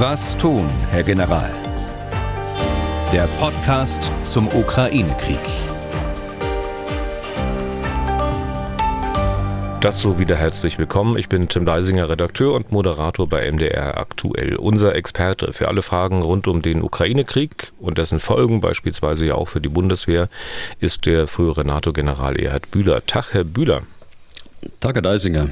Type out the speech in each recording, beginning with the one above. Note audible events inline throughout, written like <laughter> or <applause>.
Was tun, Herr General? Der Podcast zum Ukraine-Krieg. Dazu wieder herzlich willkommen. Ich bin Tim Deisinger, Redakteur und Moderator bei MDR aktuell. Unser Experte für alle Fragen rund um den Ukraine-Krieg und dessen Folgen, beispielsweise ja auch für die Bundeswehr, ist der frühere NATO-General Erhard Bühler. Tag, Herr Bühler. Tag, Herr Deisinger.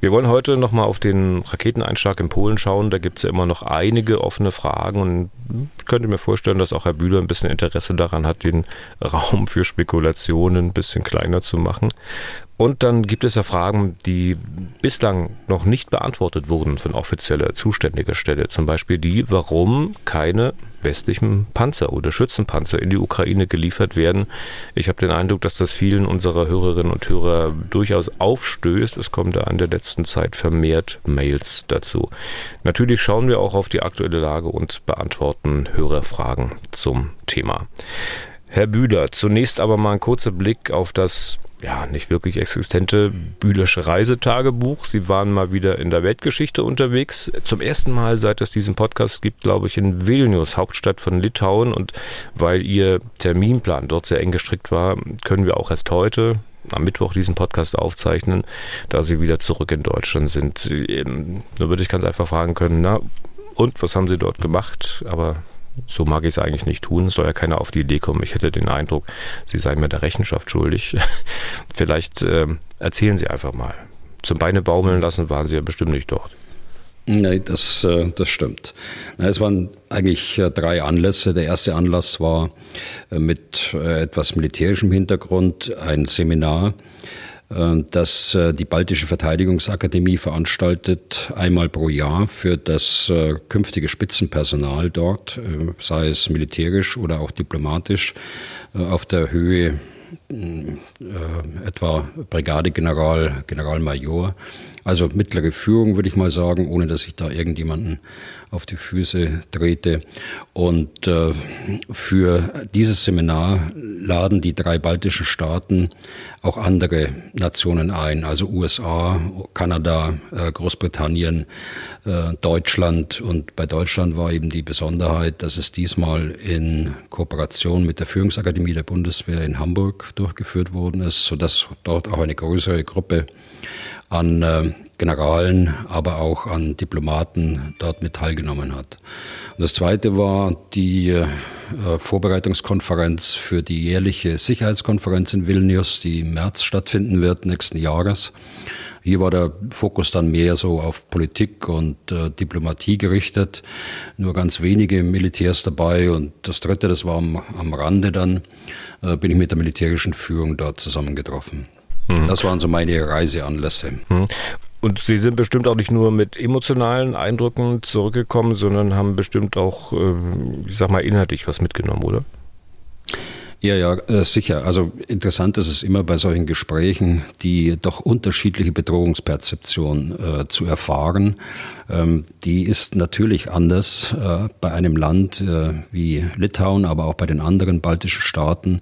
Wir wollen heute nochmal auf den Raketeneinschlag in Polen schauen. Da gibt es ja immer noch einige offene Fragen und ich könnte mir vorstellen, dass auch Herr Bühler ein bisschen Interesse daran hat, den <laughs> Raum für Spekulationen ein bisschen kleiner zu machen. Und dann gibt es ja Fragen, die bislang noch nicht beantwortet wurden von offizieller zuständiger Stelle. Zum Beispiel die, warum keine westlichen Panzer oder Schützenpanzer in die Ukraine geliefert werden. Ich habe den Eindruck, dass das vielen unserer Hörerinnen und Hörer durchaus aufstößt. Es kommen da in der letzten Zeit vermehrt Mails dazu. Natürlich schauen wir auch auf die aktuelle Lage und beantworten Hörerfragen zum Thema. Herr Bühler, zunächst aber mal ein kurzer Blick auf das ja, nicht wirklich existente Bühlersche Reisetagebuch. Sie waren mal wieder in der Weltgeschichte unterwegs. Zum ersten Mal, seit es diesen Podcast gibt, glaube ich, in Vilnius, Hauptstadt von Litauen. Und weil Ihr Terminplan dort sehr eng gestrickt war, können wir auch erst heute, am Mittwoch diesen Podcast aufzeichnen, da Sie wieder zurück in Deutschland sind. Ähm, da würde ich ganz einfach fragen können, na, und was haben Sie dort gemacht? Aber so mag ich es eigentlich nicht tun. Es soll ja keiner auf die Idee kommen. Ich hätte den Eindruck, Sie seien mir der Rechenschaft schuldig. <laughs> Vielleicht äh, erzählen Sie einfach mal. Zum Beine baumeln lassen waren Sie ja bestimmt nicht dort. Nein, das, äh, das stimmt. Es waren eigentlich äh, drei Anlässe. Der erste Anlass war äh, mit etwas militärischem Hintergrund ein Seminar das äh, die Baltische Verteidigungsakademie veranstaltet, einmal pro Jahr für das äh, künftige Spitzenpersonal dort, sei es militärisch oder auch diplomatisch, auf der Höhe etwa Brigadegeneral, Generalmajor also mittlere Führung, würde ich mal sagen, ohne dass ich da irgendjemanden auf die Füße trete. Und äh, für dieses Seminar laden die drei baltischen Staaten auch andere Nationen ein, also USA, Kanada, äh, Großbritannien, äh, Deutschland. Und bei Deutschland war eben die Besonderheit, dass es diesmal in Kooperation mit der Führungsakademie der Bundeswehr in Hamburg durchgeführt worden ist, sodass dort auch eine größere Gruppe an äh, Generalen, aber auch an Diplomaten dort mit teilgenommen hat. Und das zweite war die äh, Vorbereitungskonferenz für die jährliche Sicherheitskonferenz in Vilnius, die im März stattfinden wird, nächsten Jahres. Hier war der Fokus dann mehr so auf Politik und äh, Diplomatie gerichtet. Nur ganz wenige Militärs dabei. Und das Dritte, das war am, am Rande dann, äh, bin ich mit der militärischen Führung dort zusammengetroffen. Mhm. Das waren so meine Reiseanlässe. Mhm. Und Sie sind bestimmt auch nicht nur mit emotionalen Eindrücken zurückgekommen, sondern haben bestimmt auch, äh, ich sag mal, inhaltlich was mitgenommen, oder? Ja, ja, äh, sicher. Also interessant ist es immer bei solchen Gesprächen, die doch unterschiedliche Bedrohungsperzeption äh, zu erfahren. Ähm, die ist natürlich anders äh, bei einem Land äh, wie Litauen, aber auch bei den anderen baltischen Staaten,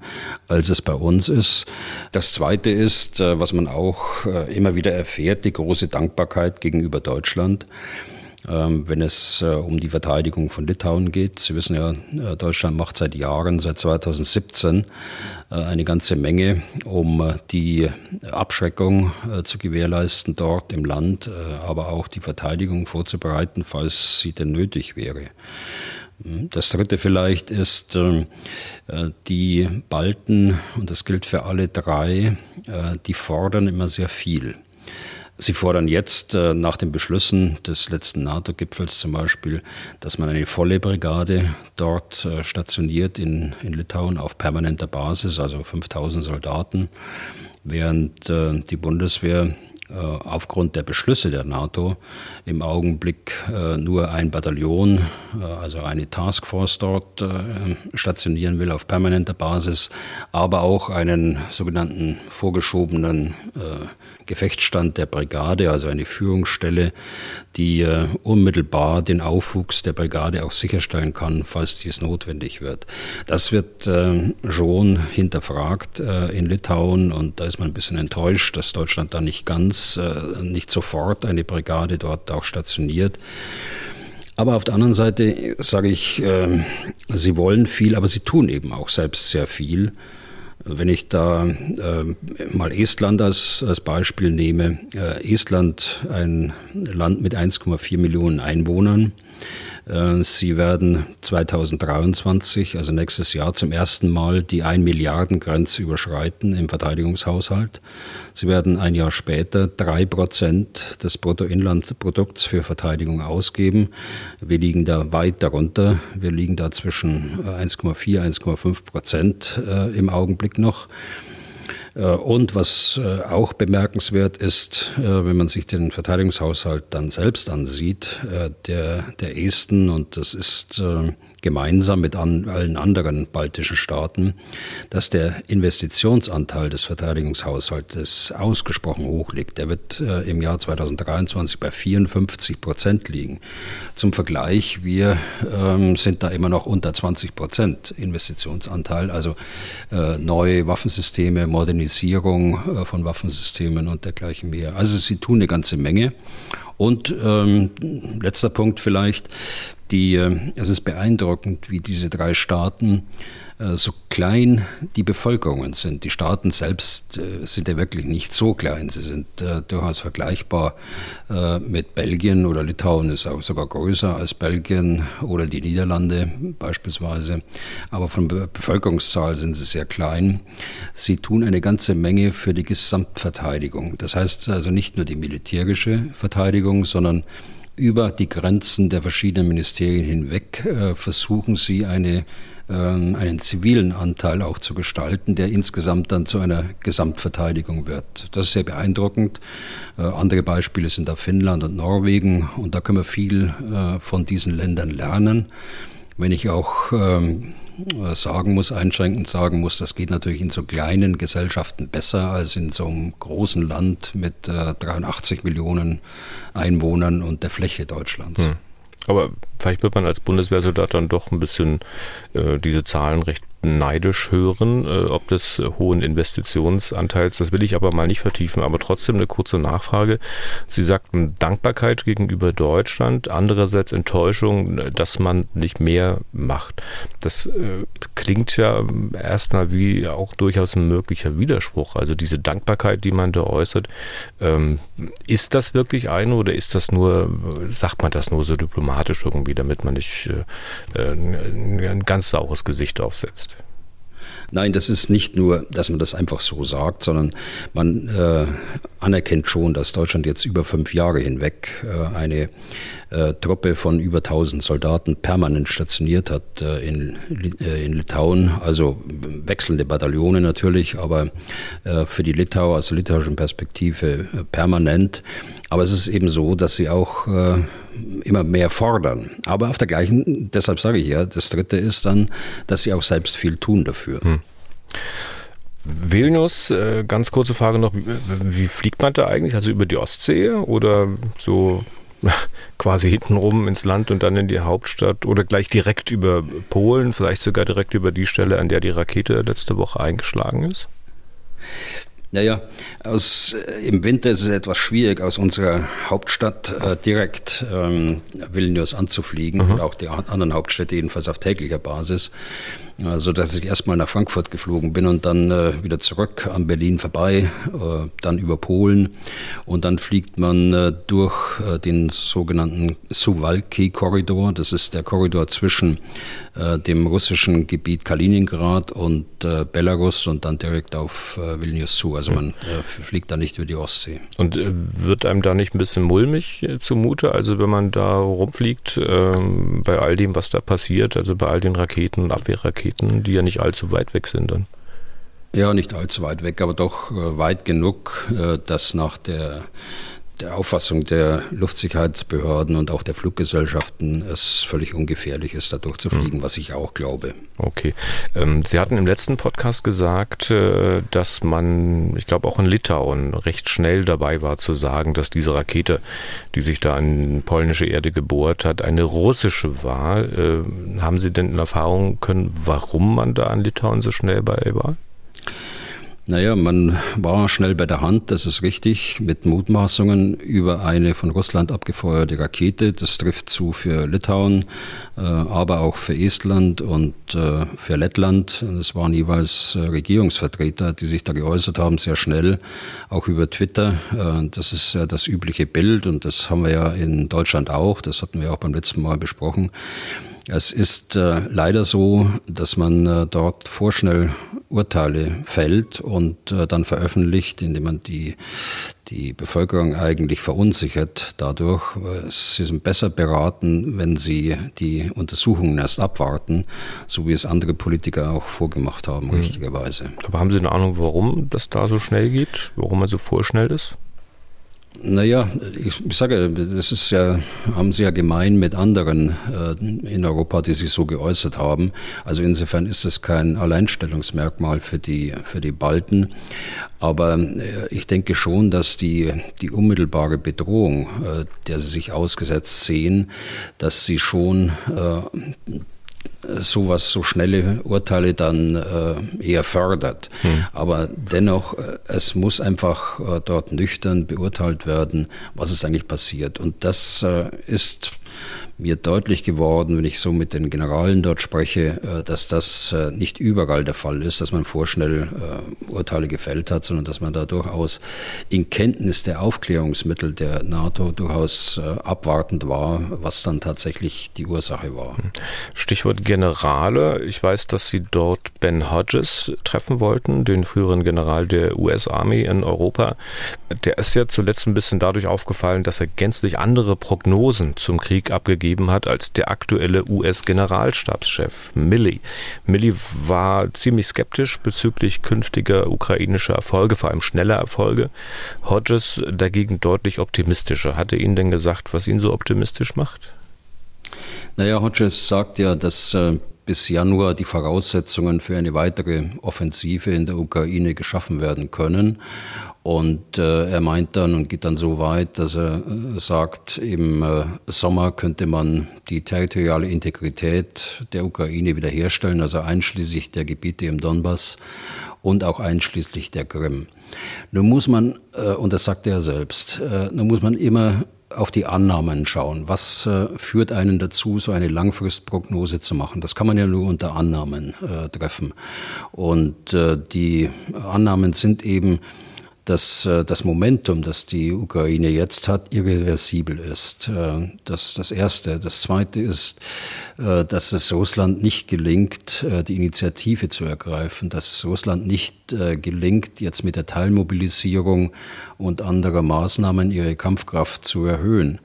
als es bei uns ist. Das Zweite ist, äh, was man auch äh, immer wieder erfährt, die große Dankbarkeit gegenüber Deutschland. Ähm, wenn es äh, um die Verteidigung von Litauen geht. Sie wissen ja, äh, Deutschland macht seit Jahren, seit 2017, äh, eine ganze Menge, um die Abschreckung zu gewährleisten dort im Land, aber auch die Verteidigung vorzubereiten, falls sie denn nötig wäre. Hm, das dritte vielleicht ist, die Balten, und das gilt für alle drei, die fordern immer sehr viel. Sie fordern jetzt äh, nach den Beschlüssen des letzten NATO-Gipfels zum Beispiel, dass man eine volle Brigade dort äh, stationiert in, in Litauen auf permanenter Basis, also 5000 Soldaten, während äh, die Bundeswehr aufgrund der Beschlüsse der NATO im Augenblick äh, nur ein Bataillon, äh, also eine Taskforce dort stationieren will auf permanenter Basis, aber auch einen sogenannten vorgeschobenen Gefechtsstand der Brigade, also eine Führungsstelle, die unmittelbar den Aufwuchs der Brigade auch sicherstellen kann, falls dies notwendig wird. Das wird schon hinterfragt in Litauen und da ist man ein bisschen enttäuscht, dass Deutschland da nicht ganz äh, nicht sofort eine Brigade dort auch stationiert. Aber auf der anderen Seite sage ich, äh, sie wollen viel, aber sie tun eben auch selbst sehr viel. Wenn ich da äh, mal Estland als, als Beispiel nehme, äh, Estland, ein Land mit 1,4 Millionen Einwohnern, Sie werden 2023, also nächstes Jahr, zum ersten Mal die 1 Milliarden Grenze überschreiten im Verteidigungshaushalt. Sie werden ein Jahr später drei Prozent des Bruttoinlandprodukts für Verteidigung ausgeben. Wir liegen da weit darunter. Wir liegen da zwischen 1,4, 1,5 Prozent äh, im Augenblick noch. Äh, und was äh, auch bemerkenswert ist, äh, wenn man sich den Verteidigungshaushalt dann selbst ansieht, der, der Esten, und das ist gemeinsam mit an, allen anderen baltischen Staaten, dass der Investitionsanteil des Verteidigungshaushaltes ausgesprochen hoch liegt. Der wird äh, im Jahr 2023 bei 54 Prozent liegen. Zum Vergleich, wir ähm, sind da immer noch unter 20 Prozent Investitionsanteil, also äh, neue Waffensysteme, Modernisierung äh, von Waffensystemen und dergleichen mehr. Also sie tun eine ganze Menge. Und ähm, letzter Punkt vielleicht, die, äh, es ist beeindruckend, wie diese drei Staaten so klein die Bevölkerungen sind. Die Staaten selbst äh, sind ja wirklich nicht so klein. Sie sind durchaus vergleichbar mit Belgien oder Litauen ist auch sogar größer als Belgien oder die Niederlande beispielsweise. Aber von Bevölkerungszahl sind sie sehr klein. Sie tun eine ganze Menge für die Gesamtverteidigung. Das heißt also nicht nur die militärische Verteidigung, sondern über die Grenzen der verschiedenen Ministerien hinweg äh, versuchen sie eine, äh, einen zivilen Anteil auch zu gestalten, der insgesamt dann zu einer Gesamtverteidigung wird. Das ist sehr beeindruckend. Äh, andere Beispiele sind da Finnland und Norwegen und da können wir viel äh, von diesen Ländern lernen. Wenn ich auch ähm, äh, sagen muss, einschränkend sagen muss, das geht natürlich in so kleinen Gesellschaften besser als in so einem großen Land mit äh, 83 Millionen Einwohnern und der Fläche Deutschlands. Hm. Aber vielleicht wird man als Bundeswehrsoldat dann doch ein bisschen äh, diese Zahlen recht neidisch hören, äh, ob des hohen Investitionsanteils. Das will ich aber mal nicht vertiefen. Aber trotzdem eine kurze Nachfrage. Sie sagten Dankbarkeit gegenüber Deutschland, andererseits Enttäuschung, dass man nicht mehr macht. Das äh, klingt ja erstmal wie auch durchaus ein möglicher Widerspruch. Also diese Dankbarkeit, die man da äußert, ähm, ist das wirklich eine oder ist das nur, sagt man das nur so diplomatisch irgendwie, damit man nicht äh, äh ein ganz saures Gesicht aufsetzt? Nein, das ist nicht nur, dass man das einfach so sagt, sondern man äh, anerkennt schon, dass Deutschland jetzt über fünf Jahre hinweg äh, eine äh, Truppe von über 1000 Soldaten permanent stationiert hat äh, in, äh, in Litauen. Also wechselnde Bataillone natürlich, aber äh, für die Litauer aus litauischen Perspektive permanent. Aber es ist eben so, dass sie auch immer mehr fordern. Aber auf der gleichen, deshalb sage ich ja, das Dritte ist dann, dass sie auch selbst viel tun dafür. Hm. Vilnius, äh, ganz kurze Frage noch, wie fliegt man da eigentlich? Also über die Ostsee oder so <laughs> quasi hintenrum ins Land und dann in die Hauptstadt oder gleich direkt über Polen, vielleicht sogar direkt über die Stelle, an der die Rakete letzte Woche eingeschlagen ist? Naja, aus, äh, im Winter ist es etwas schwierig, aus unserer Hauptstadt äh, direkt ähm, Vilnius anzufliegen mhm. und auch die anderen Hauptstädte jedenfalls auf täglicher Basis also, dass ich erstmal nach Frankfurt geflogen bin und dann äh, wieder zurück an Berlin vorbei, äh, dann über Polen und dann fliegt man äh, durch äh, den sogenannten Suwalki-Korridor. Das ist der Korridor zwischen äh, dem russischen Gebiet Kaliningrad und äh, Belarus und dann direkt auf Vilnius zu. Also man fliegt da nicht über die Ostsee. Und wird einem da nicht ein bisschen mulmig zumute? Also wenn man da rumfliegt, ähm, bei all dem, was da passiert, also bei all den Raketen und Abwehrraketen, Raketen, die ja nicht allzu weit weg sind dann. Ja, nicht allzu weit weg, aber doch äh, weit genug, äh, dass nach der der Auffassung der Luftsicherheitsbehörden und auch der Fluggesellschaften es völlig ungefährlich ist, da durchzufliegen, mhm. was ich auch glaube. Okay. Ähm, Sie hatten im letzten Podcast gesagt, äh, dass man, ich glaube auch in Litauen, recht schnell dabei war zu sagen, dass diese Rakete, die sich da an polnische Erde gebohrt hat, eine russische war. Äh, haben Sie denn in Erfahrung können, warum man da an Litauen so schnell bei war? Naja, man war schnell bei der Hand, das ist richtig, mit Mutmaßungen über eine von Russland abgefeuerte Rakete. Das trifft zu für Litauen, äh, aber auch für Estland und äh, für Lettland. Es waren jeweils äh, Regierungsvertreter, die sich da geäußert haben, sehr schnell, auch über Twitter. Das ist ja das übliche Bild und das haben wir ja in Deutschland auch. Das hatten wir auch beim letzten Mal besprochen. Es ist äh, leider so, dass man äh, dort vorschnell Urteile fällt und äh, dann veröffentlicht, indem man die, die Bevölkerung eigentlich verunsichert dadurch. Sie sind besser beraten, wenn sie die Untersuchungen erst abwarten, so wie es andere Politiker auch vorgemacht haben, mhm. richtigerweise. Aber haben Sie eine Ahnung, warum das da so schnell geht? Warum man so vorschnell ist? Naja, ich, sage, das ist ja, haben Sie ja gemein mit anderen äh, in Europa, die sich so geäußert haben. Also insofern ist es kein Alleinstellungsmerkmal für die, für die Balten. Aber äh, ich denke schon, dass die, die unmittelbare Bedrohung, äh, der sie sich ausgesetzt sehen, dass sie schon sowas, so schnelle Urteile dann äh, eher fördert. Hm. Aber dennoch, äh, es muss einfach äh, dort nüchtern beurteilt werden, was ist eigentlich passiert. Und das äh, ist mir deutlich geworden, wenn ich so mit den Generalen dort spreche, äh, dass das äh, nicht überall der Fall ist, dass man vorschnell äh, Urteile gefällt hat, sondern dass man da durchaus in Kenntnis der Aufklärungsmittel der NATO durchaus abwartend war, was dann tatsächlich die Ursache war. Hm. Stichwort Generale. Ich weiß, dass Sie dort Ben Hodges treffen wollten, den früheren General der US Army in Europa. Der ist ja zuletzt ein bisschen dadurch aufgefallen, dass er gänzlich andere Prognosen zum Krieg abgegeben gegeben hat als der aktuelle US-Generalstabschef Milley. Milley war ziemlich skeptisch bezüglich künftiger ukrainischer Erfolge, vor allem schneller Erfolge. Hodges dagegen deutlich optimistischer. Hat er Ihnen denn gesagt, was ihn so optimistisch macht? Naja, Hodges sagt ja, dass äh, bis Januar die Voraussetzungen für eine weitere Offensive in der Ukraine geschaffen werden können. Und äh, er meint dann und geht dann so weit, dass er äh, sagt, im äh, Sommer könnte man die territoriale Integrität der Ukraine wiederherstellen, also einschließlich der Gebiete im Donbass und auch einschließlich der Krim. Nun muss man, äh, und das sagt er selbst, äh, nun muss man immer auf die Annahmen schauen. Was äh, führt einen dazu, so eine Langfristprognose zu machen? Das kann man ja nur unter Annahmen äh, treffen. Und äh, die Annahmen sind eben, dass äh, das Momentum, das die Ukraine jetzt hat, irreversibel ist. Äh, das das Erste. Das Zweite ist, äh, dass es Russland nicht gelingt, die Initiative zu ergreifen, dass es Russland nicht gelingt, jetzt mit der Teilmobilisierung und anderer Maßnahmen ihre Kampfkraft zu erhöhen.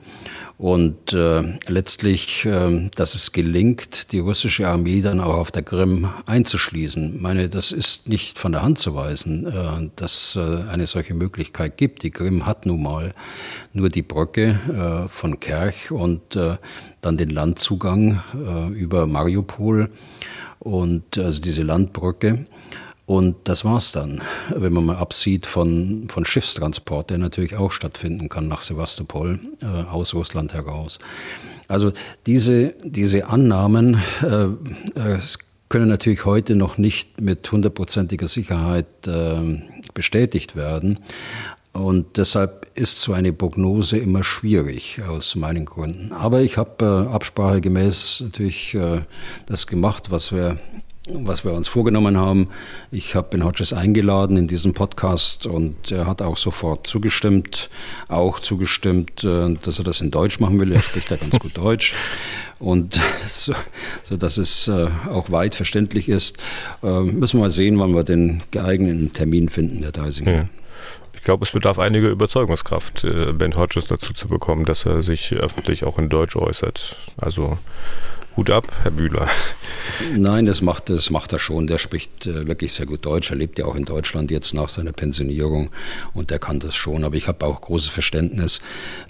Und äh, letztlich, äh, dass es gelingt, die russische Armee dann auch auf der Krim einzuschließen. Meine, das ist nicht von der Hand zu weisen, äh, dass äh, eine solche Möglichkeit gibt. Die Krim hat nun mal nur die Brücke äh, von Kerch und äh, dann den Landzugang äh, über Mariupol und also diese Landbrücke. Und das war's dann, wenn man mal absieht von, von Schiffstransport, der natürlich auch stattfinden kann nach Sevastopol äh, aus Russland heraus. Also diese, diese Annahmen äh, äh, können natürlich heute noch nicht mit hundertprozentiger Sicherheit äh, bestätigt werden. Und deshalb ist so eine Prognose immer schwierig aus meinen Gründen. Aber ich habe äh, absprachegemäß natürlich äh, das gemacht, was wir was wir uns vorgenommen haben. Ich habe Ben Hodges eingeladen in diesen Podcast und er hat auch sofort zugestimmt, auch zugestimmt, äh, dass er das in Deutsch machen will. Er spricht ja ganz gut <laughs> Deutsch und <laughs> so, so dass es äh, auch weit verständlich ist. Äh, müssen wir mal sehen, wann wir den geeigneten Termin finden, Herr Deisinger. Ja. Ich glaube, es bedarf einiger Überzeugungskraft, Ben Hodges dazu zu bekommen, dass er sich öffentlich auch in Deutsch äußert. Also Hut ab, Herr Bühler. Nein, das macht, das macht er schon. Der spricht äh, wirklich sehr gut Deutsch. Er lebt ja auch in Deutschland jetzt nach seiner Pensionierung und der kann das schon. Aber ich habe auch großes Verständnis,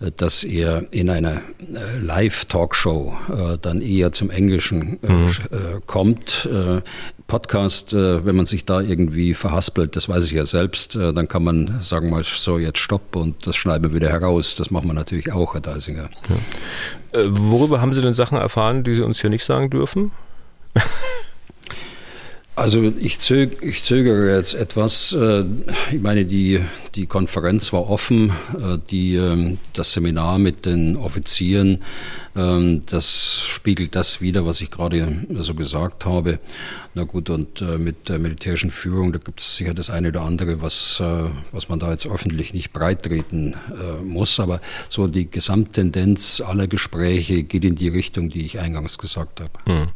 äh, dass er in einer äh, Live-Talkshow dann eher zum Englischen mhm. Kommt. Podcast, wenn man sich da irgendwie verhaspelt, das weiß ich ja selbst, dann kann man sagen mal so jetzt Stopp und das schneiden wir wieder heraus. Das machen wir natürlich auch, Herr Deisinger. Ja. worüber haben Sie denn Sachen erfahren, die Sie uns hier nicht sagen dürfen? <laughs> Also ich, zög, ich zögere jetzt etwas. Äh, ich meine, die, die Konferenz war offen. Äh, die, ähm, das Seminar mit den Offizieren, ähm, das spiegelt das wider, was ich gerade so gesagt habe. Na gut, und äh, mit der militärischen Führung, da gibt es sicher das eine oder andere, was, was man da jetzt öffentlich nicht breitreten muss. Aber so die Gesamttendenz aller Gespräche geht in die Richtung, die ich eingangs gesagt habe. Hm.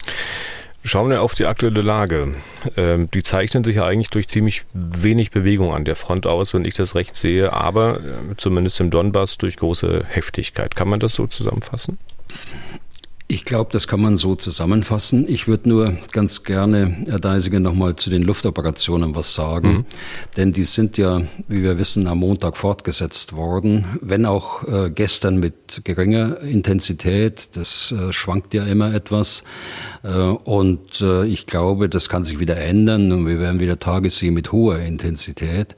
Schauen wir auf die aktuelle Lage. Ähm, die zeichnen sich ja eigentlich durch ziemlich wenig Bewegung an der Front aus, wenn ich das recht sehe, aber äh, zumindest im Donbass durch große Heftigkeit. Kann man das so zusammenfassen? Ich glaube, das kann man so zusammenfassen. Ich würde nur ganz gerne, Herr Deisiger, nochmal zu den Luftoperationen was sagen. Mhm. Denn die sind ja, wie wir wissen, am Montag fortgesetzt worden. Wenn auch äh, gestern mit geringer Intensität. Das äh, schwankt ja immer etwas. Äh, und äh, ich glaube, das kann sich wieder ändern und wir werden wieder Tage sehen mit hoher Intensität.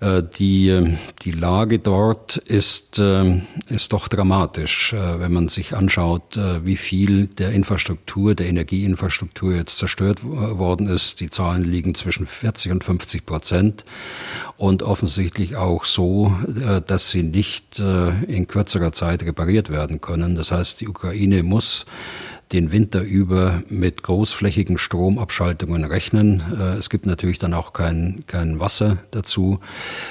Äh, die, die Lage dort ist, äh, ist doch dramatisch, äh, wenn man sich anschaut, wie viel der Infrastruktur, der Energieinfrastruktur jetzt zerstört worden ist. Die Zahlen liegen zwischen 40 und 50 Prozent und offensichtlich auch so, dass sie nicht in kürzerer Zeit repariert werden können. Das heißt, die Ukraine muss den Winter über mit großflächigen Stromabschaltungen rechnen. Äh, es gibt natürlich dann auch kein, kein Wasser dazu.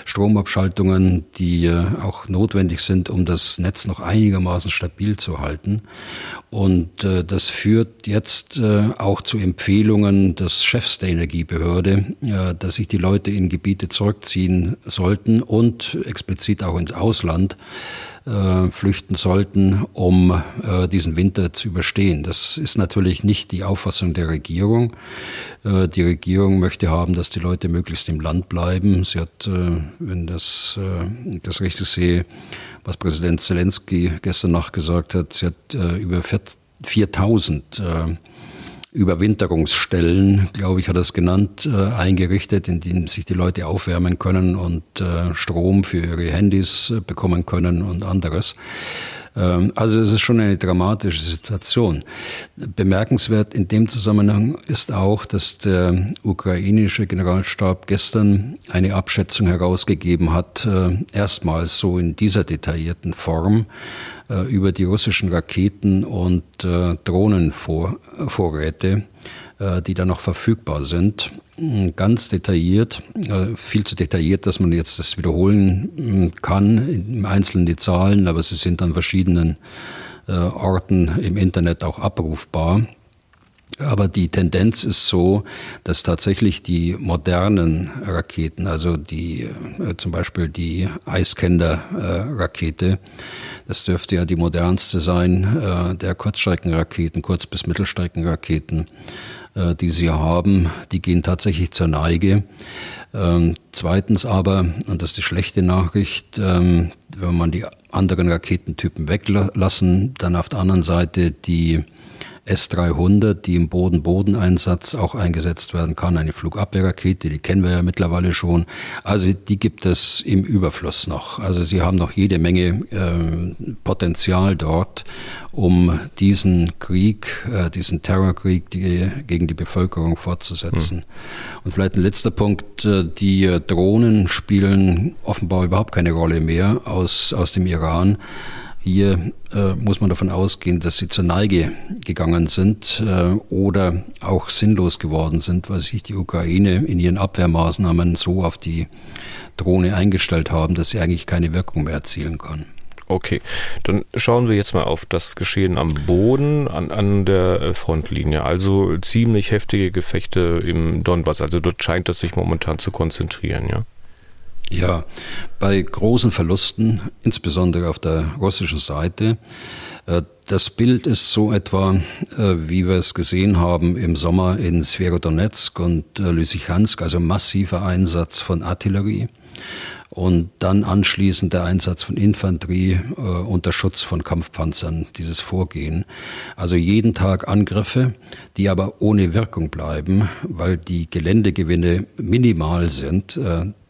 Stromabschaltungen, die äh, auch notwendig sind, um das Netz noch einigermaßen stabil zu halten. Und äh, das führt jetzt auch zu Empfehlungen des Chefs der Energiebehörde, dass sich die Leute in Gebiete zurückziehen sollten und explizit auch ins Ausland äh, flüchten sollten, um äh, diesen Winter zu überstehen. Das ist natürlich nicht die Auffassung der Regierung. Äh, die Regierung möchte haben, dass die Leute möglichst im Land bleiben. Sie hat, äh, wenn das, äh, das richtig sehe, was Präsident Zelensky gestern Nacht gesagt hat, sie hat über 4000 Überwinterungsstellen, glaube ich, hat er es genannt, äh, eingerichtet, in denen sich die Leute aufwärmen können und äh, Strom für ihre Handys äh, bekommen können und anderes. Ähm, also es ist schon eine dramatische Situation. Bemerkenswert in dem Zusammenhang ist auch, dass der ukrainische Generalstab gestern eine Abschätzung herausgegeben hat, äh, erstmals so in dieser detaillierten Form, äh, über die russischen Raketen und äh, Drohnenvorräte, die da noch verfügbar sind. Ganz detailliert, viel zu detailliert, dass man jetzt das wiederholen kann, im Einzelnen die Zahlen, aber sie sind an verschiedenen Orten im Internet auch abrufbar. Aber die Tendenz ist so, dass tatsächlich die modernen Raketen, also die äh, zum Beispiel die Eiskender-Rakete, äh, das dürfte ja die modernste sein, äh, der Kurzstreckenraketen, Kurz- bis Mittelstreckenraketen, äh, die sie haben, die gehen tatsächlich zur Neige. Ähm, zweitens aber, und das ist die schlechte Nachricht, ähm, wenn man die anderen Raketentypen weglassen, dann auf der anderen Seite die S-300, die im Boden-Boden-Einsatz auch eingesetzt werden kann, eine Flugabwehrrakete, die kennen wir ja mittlerweile schon. Also die gibt es im Überfluss noch. Also sie haben noch jede Menge äh, Potenzial dort, um diesen Krieg, äh, diesen Terrorkrieg die, gegen die Bevölkerung fortzusetzen. Hm. Und vielleicht ein letzter Punkt, äh, die Drohnen spielen offenbar überhaupt keine Rolle mehr aus, aus dem Iran. Hier äh, muss man davon ausgehen, dass sie zur Neige gegangen sind äh, oder auch sinnlos geworden sind, weil sich die Ukraine in ihren Abwehrmaßnahmen so auf die Drohne eingestellt haben, dass sie eigentlich keine Wirkung mehr erzielen kann. Okay, dann schauen wir jetzt mal auf das Geschehen am Boden, an, an der äh, Frontlinie. Also ziemlich heftige Gefechte im Donbass. Also dort scheint es sich momentan zu konzentrieren, ja? Ja, bei großen Verlusten, insbesondere auf der russischen Seite. Äh, das Bild ist so etwa, äh, wie wir es gesehen haben im Sommer in Sverodonetsk und äh, Lysychansk, also massiver Einsatz von Artillerie und dann anschließend der Einsatz von Infanterie unter Schutz von Kampfpanzern, dieses Vorgehen. Also jeden Tag Angriffe, die aber ohne Wirkung bleiben, weil die Geländegewinne minimal sind.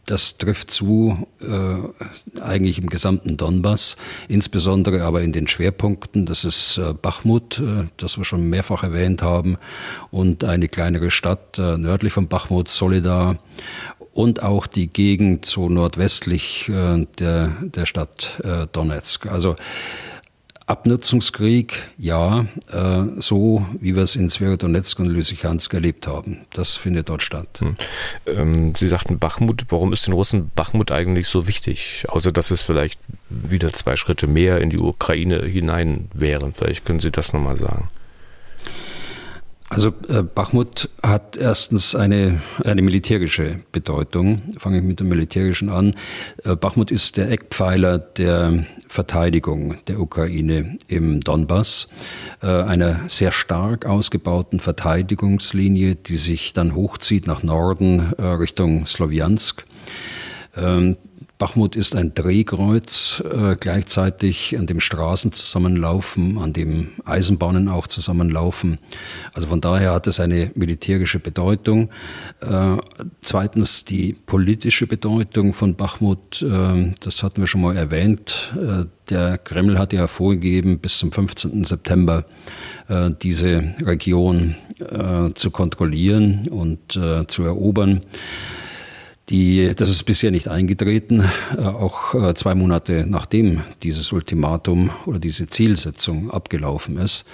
Das trifft zu äh, eigentlich im gesamten Donbass, insbesondere aber in den Schwerpunkten. Das ist äh, Bachmut, äh, das wir schon mehrfach erwähnt haben, und eine kleinere Stadt äh, nördlich von Bachmut, Solidar, und auch die Gegend so nordwestlich äh, der, der Stadt äh, Donetsk. Also Abnutzungskrieg, ja, äh, so wie wir es in Sverodonetsk und Lysychansk erlebt haben. Das findet dort statt. Hm. Ähm, Sie sagten Bachmut. Warum ist den Russen Bachmut eigentlich so wichtig? Außer dass es vielleicht wieder zwei Schritte mehr in die Ukraine hinein wären. Vielleicht können Sie das nochmal sagen. Also äh, Bachmut hat erstens eine, eine militärische Bedeutung. Fange ich mit dem Militärischen an. Äh, Bachmut ist der Eckpfeiler der Verteidigung der Ukraine im Donbass, äh, einer sehr stark ausgebauten Verteidigungslinie, die sich dann hochzieht nach Norden äh, Richtung Slowiansk. Ähm, Bachmut ist ein Drehkreuz, äh, gleichzeitig an dem Straßen zusammenlaufen, an dem Eisenbahnen auch zusammenlaufen. Also von daher hat es eine militärische Bedeutung. Äh, zweitens die politische Bedeutung von Bachmut, äh, das hatten wir schon mal erwähnt. Äh, der Kreml hat ja vorgegeben, bis zum 15. September äh, diese Region äh, zu kontrollieren und zu erobern. Die, das ist bisher nicht eingetreten, äh, auch äh, zwei Monate nachdem dieses Ultimatum oder diese Zielsetzung abgelaufen ist.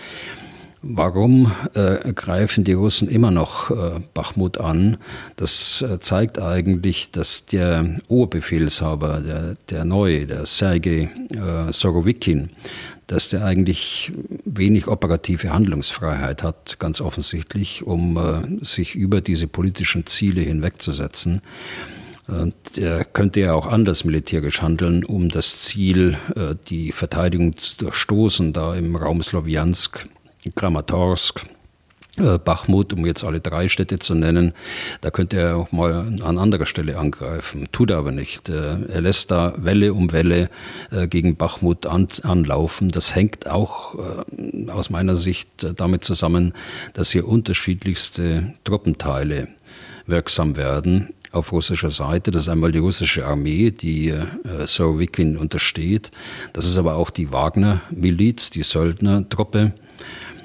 Warum äh, greifen die Russen immer noch äh, Bachmut an? Das äh, zeigt eigentlich, dass der Oberbefehlshaber, der, der neue, der Sergei äh, Sorowikin, dass der eigentlich wenig operative Handlungsfreiheit hat, ganz offensichtlich, um äh, sich über diese politischen Ziele hinwegzusetzen. Und er könnte ja auch anders militärisch handeln, um das Ziel, äh, die Verteidigung zu durchstoßen, da im Raum Slowiansk, Kramatorsk, Bachmut, um jetzt alle drei Städte zu nennen, da könnte er auch mal an anderer Stelle angreifen. Tut er aber nicht. Äh, er lässt da Welle um Welle äh, gegen Bachmut an, anlaufen. Das hängt auch aus meiner Sicht damit zusammen, dass hier unterschiedlichste Truppenteile wirksam werden auf russischer Seite. Das ist einmal die russische Armee, die äh, Sorowikin untersteht. Das ist aber auch die Wagner-Miliz, die Söldnertruppe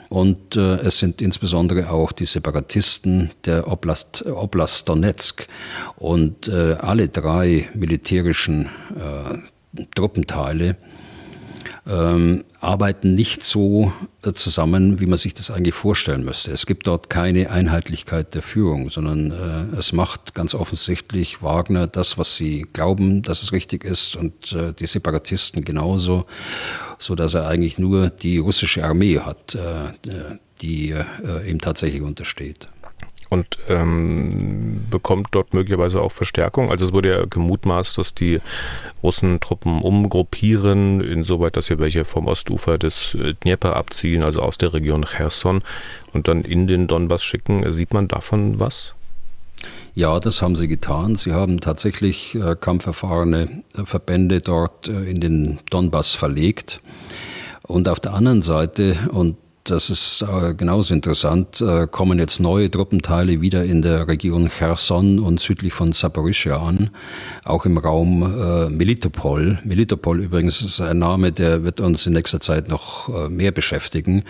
und äh, es sind insbesondere auch die Separatisten der Oblast, Oblast Donetsk. Und äh, alle drei militärischen äh, Truppenteile ähm, arbeiten nicht so äh, zusammen, wie man sich das eigentlich vorstellen müsste. Es gibt dort keine Einheitlichkeit der Führung, sondern äh, es macht ganz offensichtlich Wagner das, was sie glauben, dass es richtig ist und äh, die Separatisten genauso, so dass er eigentlich nur die russische Armee hat, äh, die äh, ihm tatsächlich untersteht und ähm, bekommt dort möglicherweise auch Verstärkung. Also es wurde ja gemutmaßt, dass die Russen Truppen umgruppieren, insoweit, dass sie welche vom Ostufer des Dnieper abziehen, also aus der Region Cherson und dann in den Donbass schicken. Sieht man davon was? Ja, das haben sie getan. Sie haben tatsächlich äh, kampferfahrene äh, Verbände dort äh, in den Donbass verlegt. Und auf der anderen Seite, und das ist äh, genauso interessant, äh, kommen jetzt neue Truppenteile wieder in der Region Cherson und südlich von Saporischia an, auch im Raum äh, Melitopol. Melitopol übrigens ist ein Name, der wird uns in nächster Zeit noch äh, mehr beschäftigen.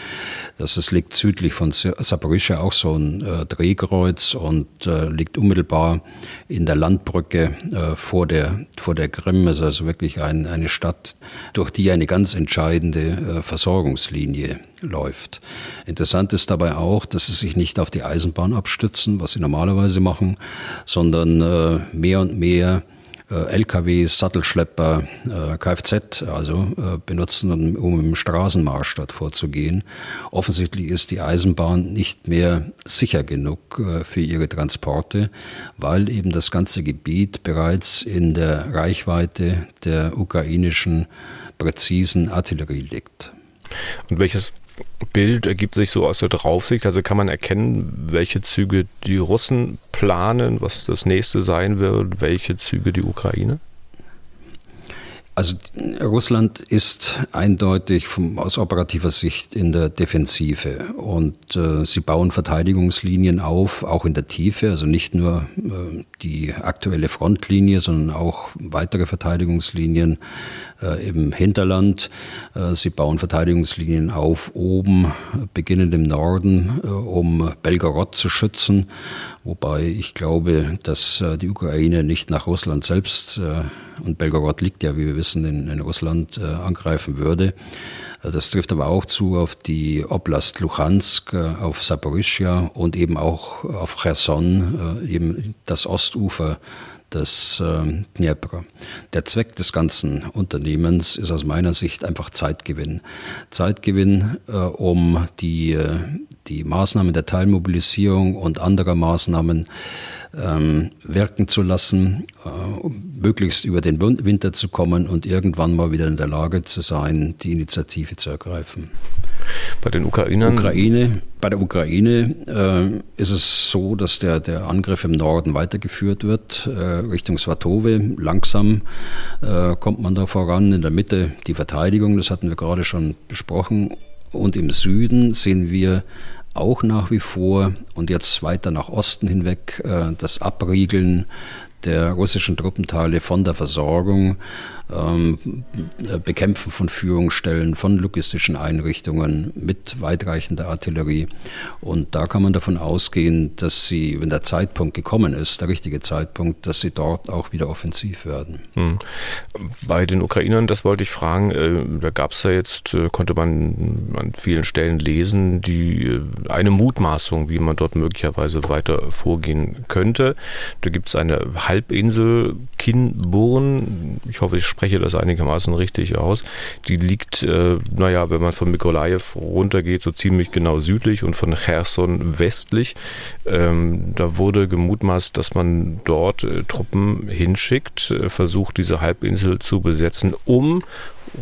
Das ist, liegt südlich von Saporischia, auch so ein äh, Drehkreuz und äh, liegt unmittelbar in der Landbrücke vor, der, vor der Krim. Es ist also wirklich ein, eine Stadt, durch die eine ganz entscheidende Versorgungslinie läuft. Interessant ist dabei auch, dass sie sich nicht auf die Eisenbahn abstützen, was sie normalerweise machen, sondern äh, mehr und mehr äh, LKWs, Sattelschlepper, äh, Kfz also äh, benutzen, um, im Straßenmarsch dort vorzugehen. Offensichtlich ist die Eisenbahn nicht mehr sicher genug für ihre Transporte, weil eben das ganze Gebiet bereits in der Reichweite der ukrainischen präzisen Artillerie liegt. Und welches Bild ergibt sich so aus der Draufsicht? Also kann man erkennen, welche Züge die Russen planen, was das nächste sein wird, welche Züge die Ukraine? Also Russland ist eindeutig vom, aus operativer Sicht in der Defensive und äh, sie bauen Verteidigungslinien auf, auch in der Tiefe, also nicht nur äh, die aktuelle Frontlinie, sondern auch weitere Verteidigungslinien äh, im Hinterland. Äh, sie bauen Verteidigungslinien auf oben, beginnend im Norden, äh, um Belgorod zu schützen, wobei ich glaube, dass äh, die Ukraine nicht nach Russland selbst und Belgorod liegt ja, wie wir wissen, in, in Russland, äh, angreifen würde. Äh, das trifft aber auch zu auf die Oblast Luhansk, äh, auf Saporischia und eben auch auf Cherson, äh, eben das Ostufer des äh, Dnepr. Der Zweck des ganzen Unternehmens ist aus meiner Sicht einfach Zeitgewinn. Zeitgewinn, äh, um die, äh, die Maßnahmen der Teilmobilisierung und anderer Maßnahmen ähm, wirken zu lassen, äh, möglichst über den Winter zu kommen und irgendwann mal wieder in der Lage zu sein, die Initiative zu ergreifen. Bei den Ukrainern? Ukraine, bei der Ukraine äh, ist es so, dass der, der Angriff im Norden weitergeführt wird, äh, Richtung Svatove. Langsam äh, kommt man da voran. In der Mitte die Verteidigung, das hatten wir gerade schon besprochen. Und im Süden sehen wir auch nach wie vor und jetzt weiter nach Osten hinweg äh, das Abriegeln der russischen Truppenteile von der Versorgung, ähm, Bekämpfen von Führungsstellen, von logistischen Einrichtungen mit weitreichender Artillerie. Und da kann man davon ausgehen, dass sie, wenn der Zeitpunkt gekommen ist, der richtige Zeitpunkt, dass sie dort auch wieder offensiv werden. Hm. Bei den Ukrainern, das wollte ich fragen, äh, da gab es ja jetzt, äh, konnte man an vielen Stellen lesen, die äh, eine Mutmaßung, wie man dort möglicherweise weiter vorgehen könnte. Da gibt es eine Halbinsel Kinburn, ich hoffe, ich spreche das einigermaßen richtig aus. Die liegt, äh, naja, wenn man von Mikolajew runtergeht, so ziemlich genau südlich und von Cherson westlich. Ähm, da wurde gemutmaßt, dass man dort äh, Truppen hinschickt, äh, versucht, diese Halbinsel zu besetzen, um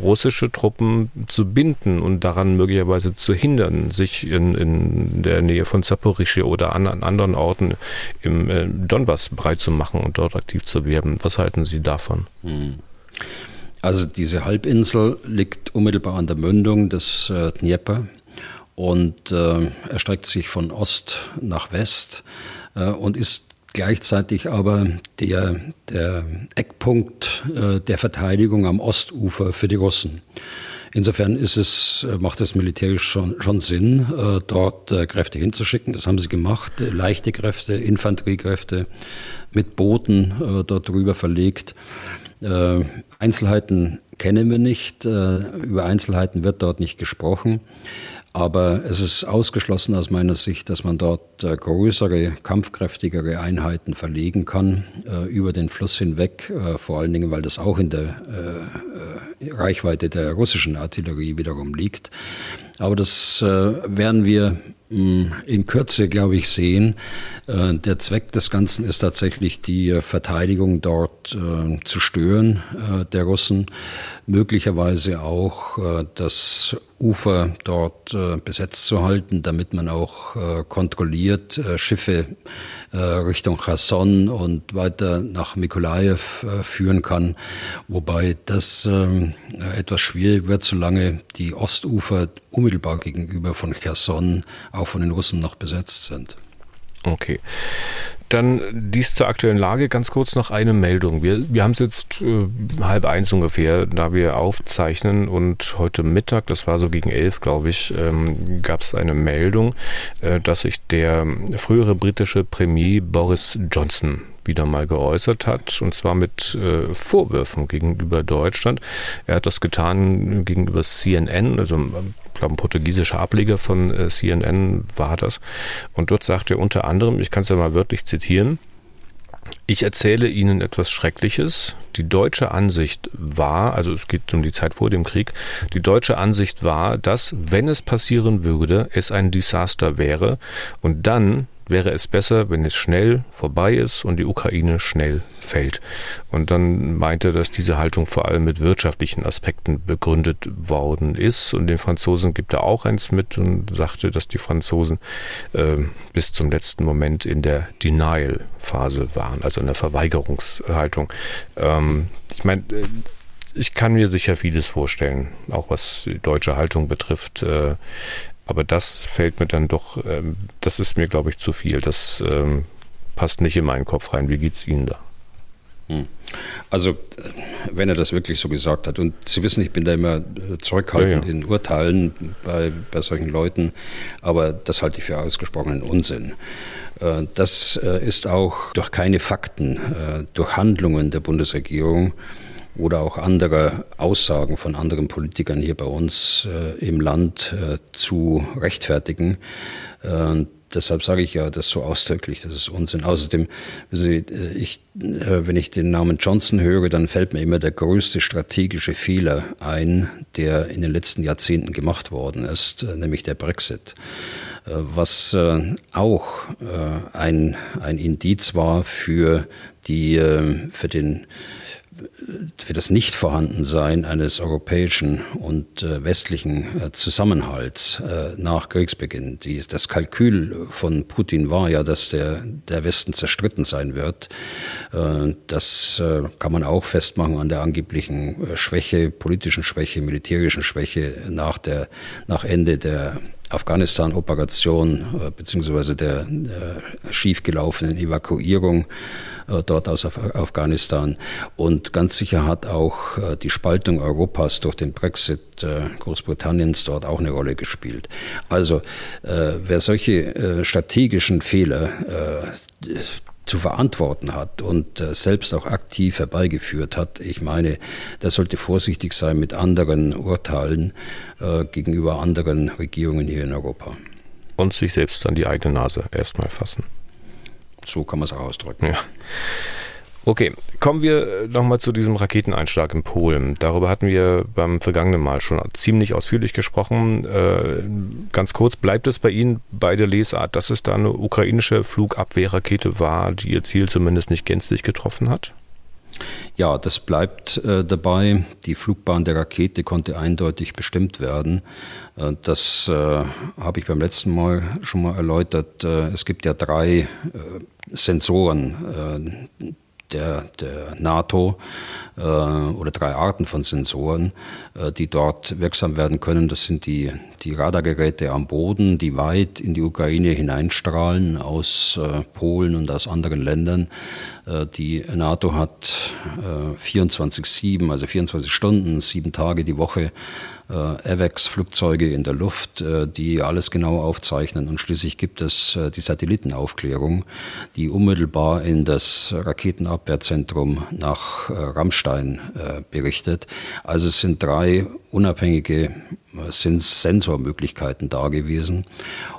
russische Truppen zu binden und daran möglicherweise zu hindern, sich in, in der Nähe von Zaporischia oder an, an anderen Orten im äh, Donbass breit zu machen und dort aktiv zu werden. Was halten Sie davon? Hm. Also diese Halbinsel liegt unmittelbar an der Mündung des äh, Dnieper und äh, erstreckt sich von Ost nach West äh, und ist gleichzeitig aber der, der Eckpunkt äh, der Verteidigung am Ostufer für die Russen. Insofern ist es, äh, macht es militärisch schon, schon Sinn, äh, dort äh, Kräfte hinzuschicken. Das haben sie gemacht. Leichte Kräfte, Infanteriekräfte mit Booten dort drüber verlegt. Äh, Einzelheiten kennen wir nicht. über Einzelheiten wird dort nicht gesprochen. Aber es ist ausgeschlossen aus meiner Sicht, dass man dort äh, größere, kampfkräftigere Einheiten verlegen kann äh, über den Fluss hinweg, äh, vor allen Dingen, weil das auch in der äh, äh, Reichweite der russischen Artillerie wiederum liegt. Aber das äh, werden wir hm, in Kürze, glaube ich, sehen. Äh, der Zweck des Ganzen ist tatsächlich die äh, Verteidigung dort zu stören der Russen, möglicherweise auch das Ufer dort besetzt zu halten, damit man auch kontrolliert Schiffe Richtung Cherson und weiter nach Mikolajew führen kann, wobei das ähm, etwas schwierig wird, solange die Ostufer unmittelbar gegenüber von Cherson auch von den Russen noch besetzt sind. Okay. Dann dies zur aktuellen Lage. Ganz kurz noch eine Meldung. Wir, wir haben es jetzt äh, halb eins ungefähr, da wir aufzeichnen und heute Mittag, das war so gegen elf, glaube ich, ähm, gab es eine Meldung, äh, dass sich der frühere britische Premier Boris Johnson wieder mal geäußert hat, und zwar mit äh, Vorwürfen gegenüber Deutschland. Er hat das getan gegenüber CNN, also glaube, ein portugiesischer Ableger von äh, CNN war das. Und dort sagt er unter anderem, ich kann es ja mal wörtlich zitieren, ich erzähle Ihnen etwas Schreckliches. Die deutsche Ansicht war, also es geht um die Zeit vor dem Krieg, die deutsche Ansicht war, dass, wenn es passieren würde, es ein Desaster wäre und dann wäre es besser, wenn es schnell vorbei ist und die Ukraine schnell fällt. Und dann meinte, dass diese Haltung vor allem mit wirtschaftlichen Aspekten begründet worden ist. Und den Franzosen gibt er auch eins mit und sagte, dass die Franzosen äh, bis zum letzten Moment in der Denial-Phase waren, also in der Verweigerungshaltung. Ähm, ich meine, äh, ich kann mir sicher vieles vorstellen, auch was die deutsche Haltung betrifft. Aber das fällt mir dann doch, ähm, das ist mir, glaube ich, zu viel. Das ähm, passt nicht in meinen Kopf rein. Wie geht es Ihnen da? Hm. Also, wenn er das wirklich so gesagt hat, und Sie wissen, ich bin da immer äh, zurückhaltend ja, ja. in Urteilen bei, bei solchen Leuten, aber das halte ich für ausgesprochenen Unsinn. Äh, das äh, ist auch durch keine Fakten, durch Handlungen der Bundesregierung oder auch andere Aussagen von anderen Politikern hier bei uns im Land zu rechtfertigen deshalb sage ich ja das so ausdrücklich, das ist Unsinn. Außerdem, äh, ich, äh, wenn ich den Namen Johnson höre, dann fällt mir immer der größte strategische Fehler ein, der in den letzten Jahrzehnten gemacht worden ist, äh, nämlich der Brexit. Was auch ein, ein Indiz war für, die, für den für das Nichtvorhandensein eines europäischen und äh, westlichen äh, Zusammenhalts äh, nach Kriegsbeginn. Die, das Kalkül von Putin war ja, dass der, der Westen zerstritten sein wird. Äh, das äh, kann man auch festmachen an der angeblichen äh, Schwäche, politischen Schwäche, militärischen Schwäche nach, der, nach Ende der Afghanistan-Operation äh, beziehungsweise der, der schiefgelaufenen Evakuierung äh, dort aus Afghanistan. Und ganz sicher hat auch äh, die Spaltung Europas durch den Brexit Großbritanniens dort auch eine Rolle gespielt. Also wer solche strategischen Fehler zu verantworten hat und äh, selbst auch aktiv herbeigeführt hat. Ich meine, der sollte vorsichtig sein mit anderen Urteilen äh, gegenüber anderen Regierungen hier in Europa. Und sich selbst an die eigene Nase erstmal fassen. So kann man es auch ausdrücken. Ja. Okay, kommen wir nochmal zu diesem Raketeneinschlag in Polen. Darüber hatten wir beim vergangenen Mal schon ziemlich ausführlich gesprochen. Äh, ganz kurz, bleibt es bei Ihnen bei der Lesart, dass es da eine ukrainische Flugabwehrrakete war, die ihr Ziel zumindest nicht gänzlich getroffen hat? Ja, das bleibt äh, dabei. Die Flugbahn der Rakete konnte eindeutig bestimmt werden. Äh, das äh, habe ich beim letzten Mal schon mal erläutert. Äh, es gibt ja drei äh, Sensoren, der, der NATO äh, oder drei Arten von Sensoren, äh, die dort wirksam werden können. Das sind die, die Radargeräte am Boden, die weit in die Ukraine hineinstrahlen aus äh, Polen und aus anderen Ländern. Äh, die NATO hat 24-7, äh, also 24 Stunden, sieben Tage die Woche äh, AVAX-Flugzeuge in der Luft, äh, die alles genau aufzeichnen. Und schließlich gibt es äh, die Satellitenaufklärung, die unmittelbar in das Raketenabwehrzentrum nach Rammstein berichtet. Also es sind drei unabhängige sind Sensormöglichkeiten da gewesen.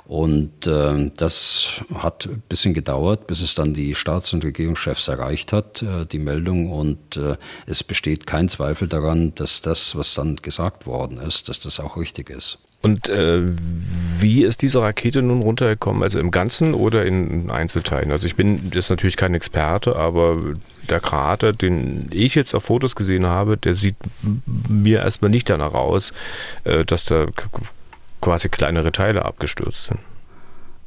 Und äh, das hat ein bisschen gedauert, bis es dann die Staats- und Regierungschefs erreicht hat, äh, die Meldung. Und äh, es besteht kein Zweifel daran, dass das, was dann gesagt worden ist, dass das auch richtig ist. Und äh, wie ist diese Rakete nun runtergekommen? Also im Ganzen oder in Einzelteilen? Also ich bin jetzt natürlich kein Experte, aber der Krater, den ich jetzt auf Fotos gesehen habe, der sieht mir erstmal nicht danach aus, äh, dass da quasi kleinere Teile abgestürzt sind.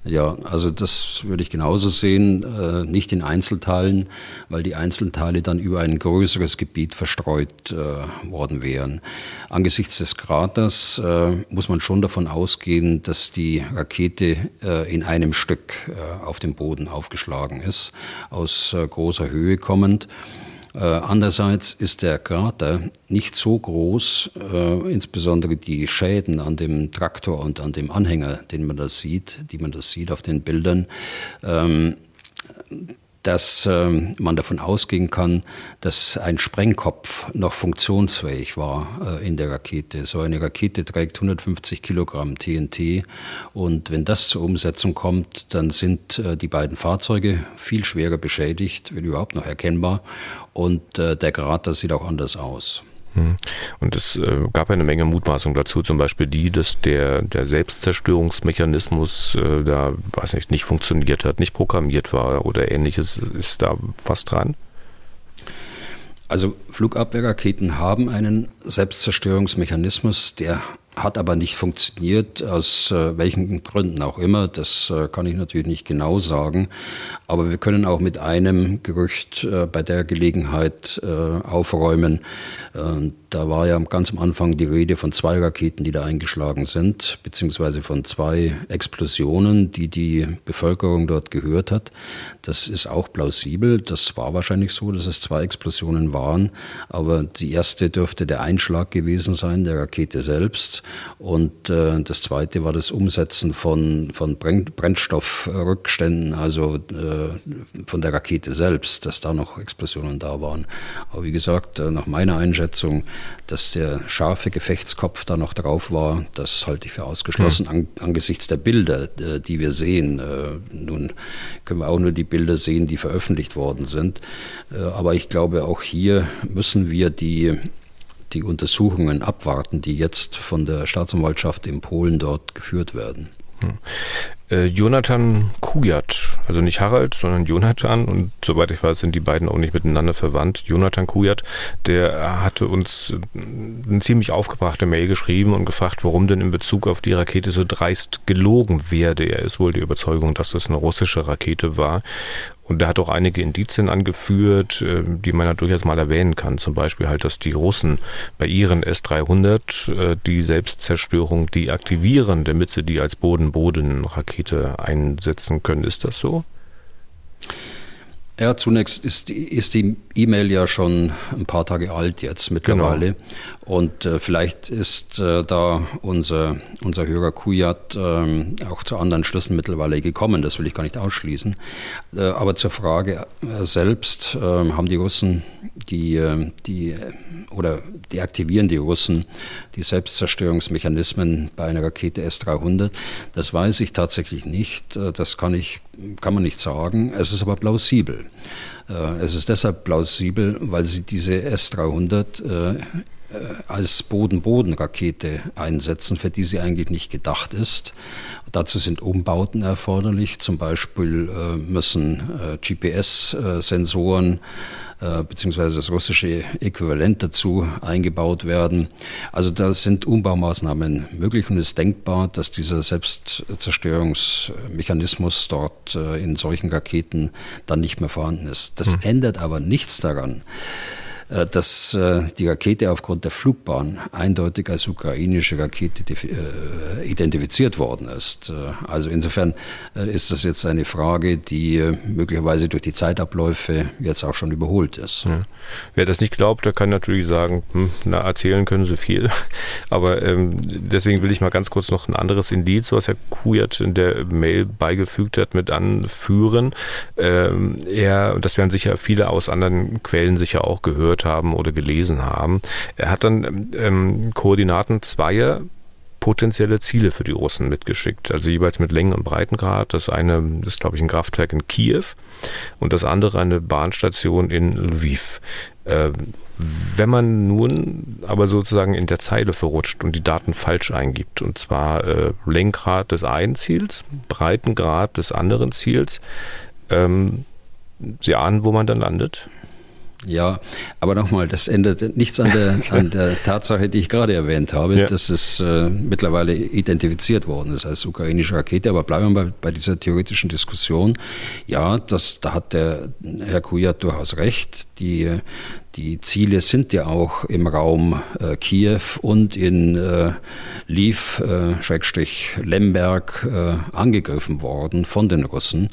Ja, also das würde ich genauso sehen, äh, nicht in Einzelteilen, weil die Einzelteile dann über ein größeres Gebiet verstreut äh, worden wären. Angesichts des Kraters äh, muss man schon davon ausgehen, dass die Rakete äh, in einem Stück äh, auf dem Boden aufgeschlagen ist, aus äh, großer Höhe kommend. Äh, andererseits ist der Krater nicht so groß, äh, insbesondere die Schäden an dem Traktor und an dem Anhänger, den man da sieht, die man da sieht auf den Bildern. Ähm, dass ähm, man davon ausgehen kann, dass ein Sprengkopf noch funktionsfähig war äh, in der Rakete. So eine Rakete trägt 150 Kilogramm TNT und wenn das zur Umsetzung kommt, dann sind äh, die beiden Fahrzeuge viel schwerer beschädigt, wenn überhaupt noch erkennbar und äh, der Krater sieht auch anders aus. Hm. Und es äh, gab eine Menge Mutmaßung dazu, zum Beispiel die, dass der, der Selbstzerstörungsmechanismus äh, da, weiß nicht, nicht funktioniert hat, nicht programmiert war oder ähnliches. Ist da was dran? Also Flugabwehrraketen haben einen Selbstzerstörungsmechanismus, der hat aber nicht funktioniert, aus äh, welchen Gründen auch immer. Das äh, kann ich natürlich nicht genau sagen. Aber wir können auch mit einem Gerücht äh, bei der Gelegenheit äh, aufräumen. da war ja ganz am Anfang die Rede von zwei Raketen, die da eingeschlagen sind, beziehungsweise von zwei Explosionen, die die Bevölkerung dort gehört hat. Das ist auch plausibel. Das war wahrscheinlich so, dass es zwei Explosionen waren. Aber die erste dürfte der Einschlag gewesen sein, der Rakete selbst. Und äh, das zweite war das Umsetzen von, von Brennstoffrückständen, also äh, von der Rakete selbst, dass da noch Explosionen da waren. Aber wie gesagt, äh, nach meiner Einschätzung, dass der scharfe Gefechtskopf da noch drauf war, das halte ich für ausgeschlossen mhm. an, angesichts der Bilder, äh, die wir sehen. Äh, nun können wir auch nur die Bilder sehen, die veröffentlicht worden sind. Aber ich glaube, auch hier müssen wir die die Untersuchungen abwarten, die jetzt von der Staatsanwaltschaft in Polen dort geführt werden. Hm. Äh, Jonathan Kujat, also nicht Harald, sondern Jonathan und soweit ich weiß, sind die beiden auch nicht miteinander verwandt. Jonathan Kujat, der hatte uns eine ziemlich aufgebrachte Mail geschrieben und gefragt, warum denn in Bezug auf die Rakete so dreist gelogen werde. Er ist wohl die Überzeugung, dass das eine russische Rakete war und er hat auch einige Indizien angeführt, äh, die man ja durchaus mal erwähnen kann. Zum Beispiel halt, dass die Russen bei ihren S-300 äh, die Selbstzerstörung deaktivieren, damit sie die als Boden-Boden-Rakete einsetzen können. Ist das so? Ja, zunächst ist, ist die E-Mail ja schon ein paar Tage alt jetzt mittlerweile. Genau. Und äh, vielleicht ist äh, da unser, unser Hörer Kujat äh, auch zu anderen Schlüssen mittlerweile gekommen. Das will ich gar nicht ausschließen. Äh, aber zur Frage äh, selbst ähm, haben die Russen die, äh, die oder deaktivieren die Russen die Selbstzerstörungsmechanismen bei einer Rakete S-300. Das weiß ich tatsächlich nicht. Das kann ich, kann man nicht sagen. Es ist aber plausibel. Äh, es ist deshalb plausibel, weil sie diese S-300 äh, äh, als Boden-Boden-Rakete einsetzen, für die sie eigentlich nicht gedacht ist. Dazu sind Umbauten erforderlich. Zum Beispiel müssen GPS-Sensoren äh, beziehungsweise das russische Äquivalent dazu eingebaut werden. Also da sind Umbaumaßnahmen möglich und es ist denkbar, dass dieser Selbstzerstörungsmechanismus dort äh, in solchen Raketen dann nicht mehr vorhanden ist. Das hm. ändert aber nichts daran, äh, dass äh, die Rakete aufgrund der Flugbahn eindeutig als ukrainische Rakete äh, identifiziert worden ist. Also insofern ist das jetzt eine Frage, die möglicherweise durch die Zeitabläufe jetzt auch schon überholt ist. Ja. Wer das nicht glaubt, der kann natürlich sagen, hm, na, erzählen können sie viel. <laughs> Aber ähm, deswegen will ich mal ganz kurz noch ein anderes Indiz, was Herr Kujat in der Mail beigefügt hat, mit anführen. Ähm, er, und das werden sicher viele aus anderen Quellen sicher auch gehört gehört haben oder gelesen haben. Er hat dann ähm, Koordinaten zweier potenzielle Ziele für die Russen mitgeschickt, also jeweils mit Längen- und Breitengrad. Das eine ist, glaube ich, ein Kraftwerk in Kiew und das andere eine Bahnstation in Lviv. Äh, wenn man nun aber sozusagen in der Zeile verrutscht und die Daten falsch eingibt, und zwar äh, Lenkgrad des einen Ziels, Breitengrad des anderen Ziels, ähm, Sie ahnen, wo man dann landet? Ja, aber nochmal, das ändert nichts an der, <laughs> an der Tatsache, die ich gerade erwähnt habe, ja. dass es äh, mittlerweile identifiziert worden ist als ukrainische Rakete. Aber bleiben wir bei, bei dieser theoretischen Diskussion. Ja, das, da hat der Herr Kujat durchaus recht. Die, die Ziele sind ja auch im Raum äh, Kiew und in äh, Lviv, äh, Schrägstrich Lemberg, äh, angegriffen worden von den Russen.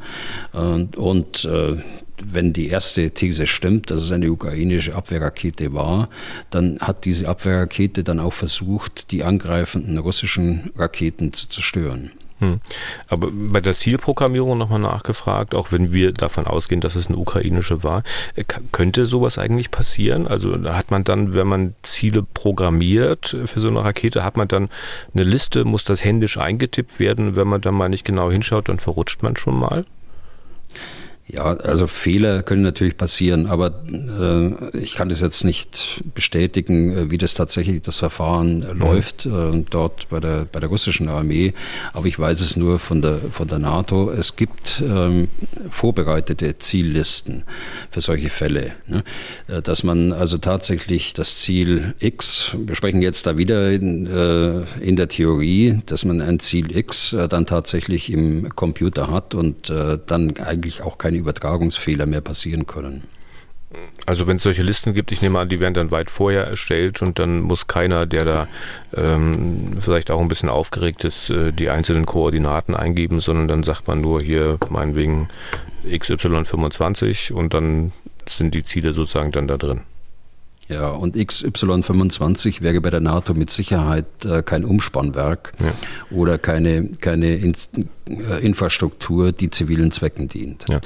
und, und äh, wenn die erste These stimmt, dass es eine ukrainische Abwehrrakete war, dann hat diese Abwehrrakete dann auch versucht, die angreifenden russischen Raketen zu zerstören. Hm. Aber bei der Zielprogrammierung nochmal nachgefragt, auch wenn wir davon ausgehen, dass es eine ukrainische war, äh, könnte sowas eigentlich passieren? Also hat man dann, wenn man Ziele programmiert für so eine Rakete, hat man dann eine Liste, muss das händisch eingetippt werden? Wenn man dann mal nicht genau hinschaut, dann verrutscht man schon mal? Ja, also Fehler können natürlich passieren, aber äh, ich kann das jetzt nicht bestätigen, äh, wie das tatsächlich das Verfahren mhm. läuft äh, dort bei der bei der russischen Armee. Aber ich weiß es nur von der von der NATO. Es gibt ähm, vorbereitete Ziellisten für solche Fälle, ne? Äh, dass man also tatsächlich das Ziel X. Wir sprechen jetzt da wieder in, äh, in der Theorie, dass man ein Ziel X äh, dann tatsächlich im Computer hat und dann eigentlich auch keine Übertragungsfehler mehr passieren können. Also wenn es solche Listen gibt, ich nehme an, die werden dann weit vorher erstellt und dann muss keiner, der da ähm, vielleicht auch ein bisschen aufgeregt ist, äh, die einzelnen Koordinaten eingeben, sondern dann sagt man nur hier meinetwegen XY25 und dann sind die Ziele sozusagen dann da drin. Ja, und XY25 wäre bei der NATO mit Sicherheit äh, kein Umspannwerk ja. oder keine, keine in, äh, Infrastruktur, die zivilen Zwecken dient. Ja.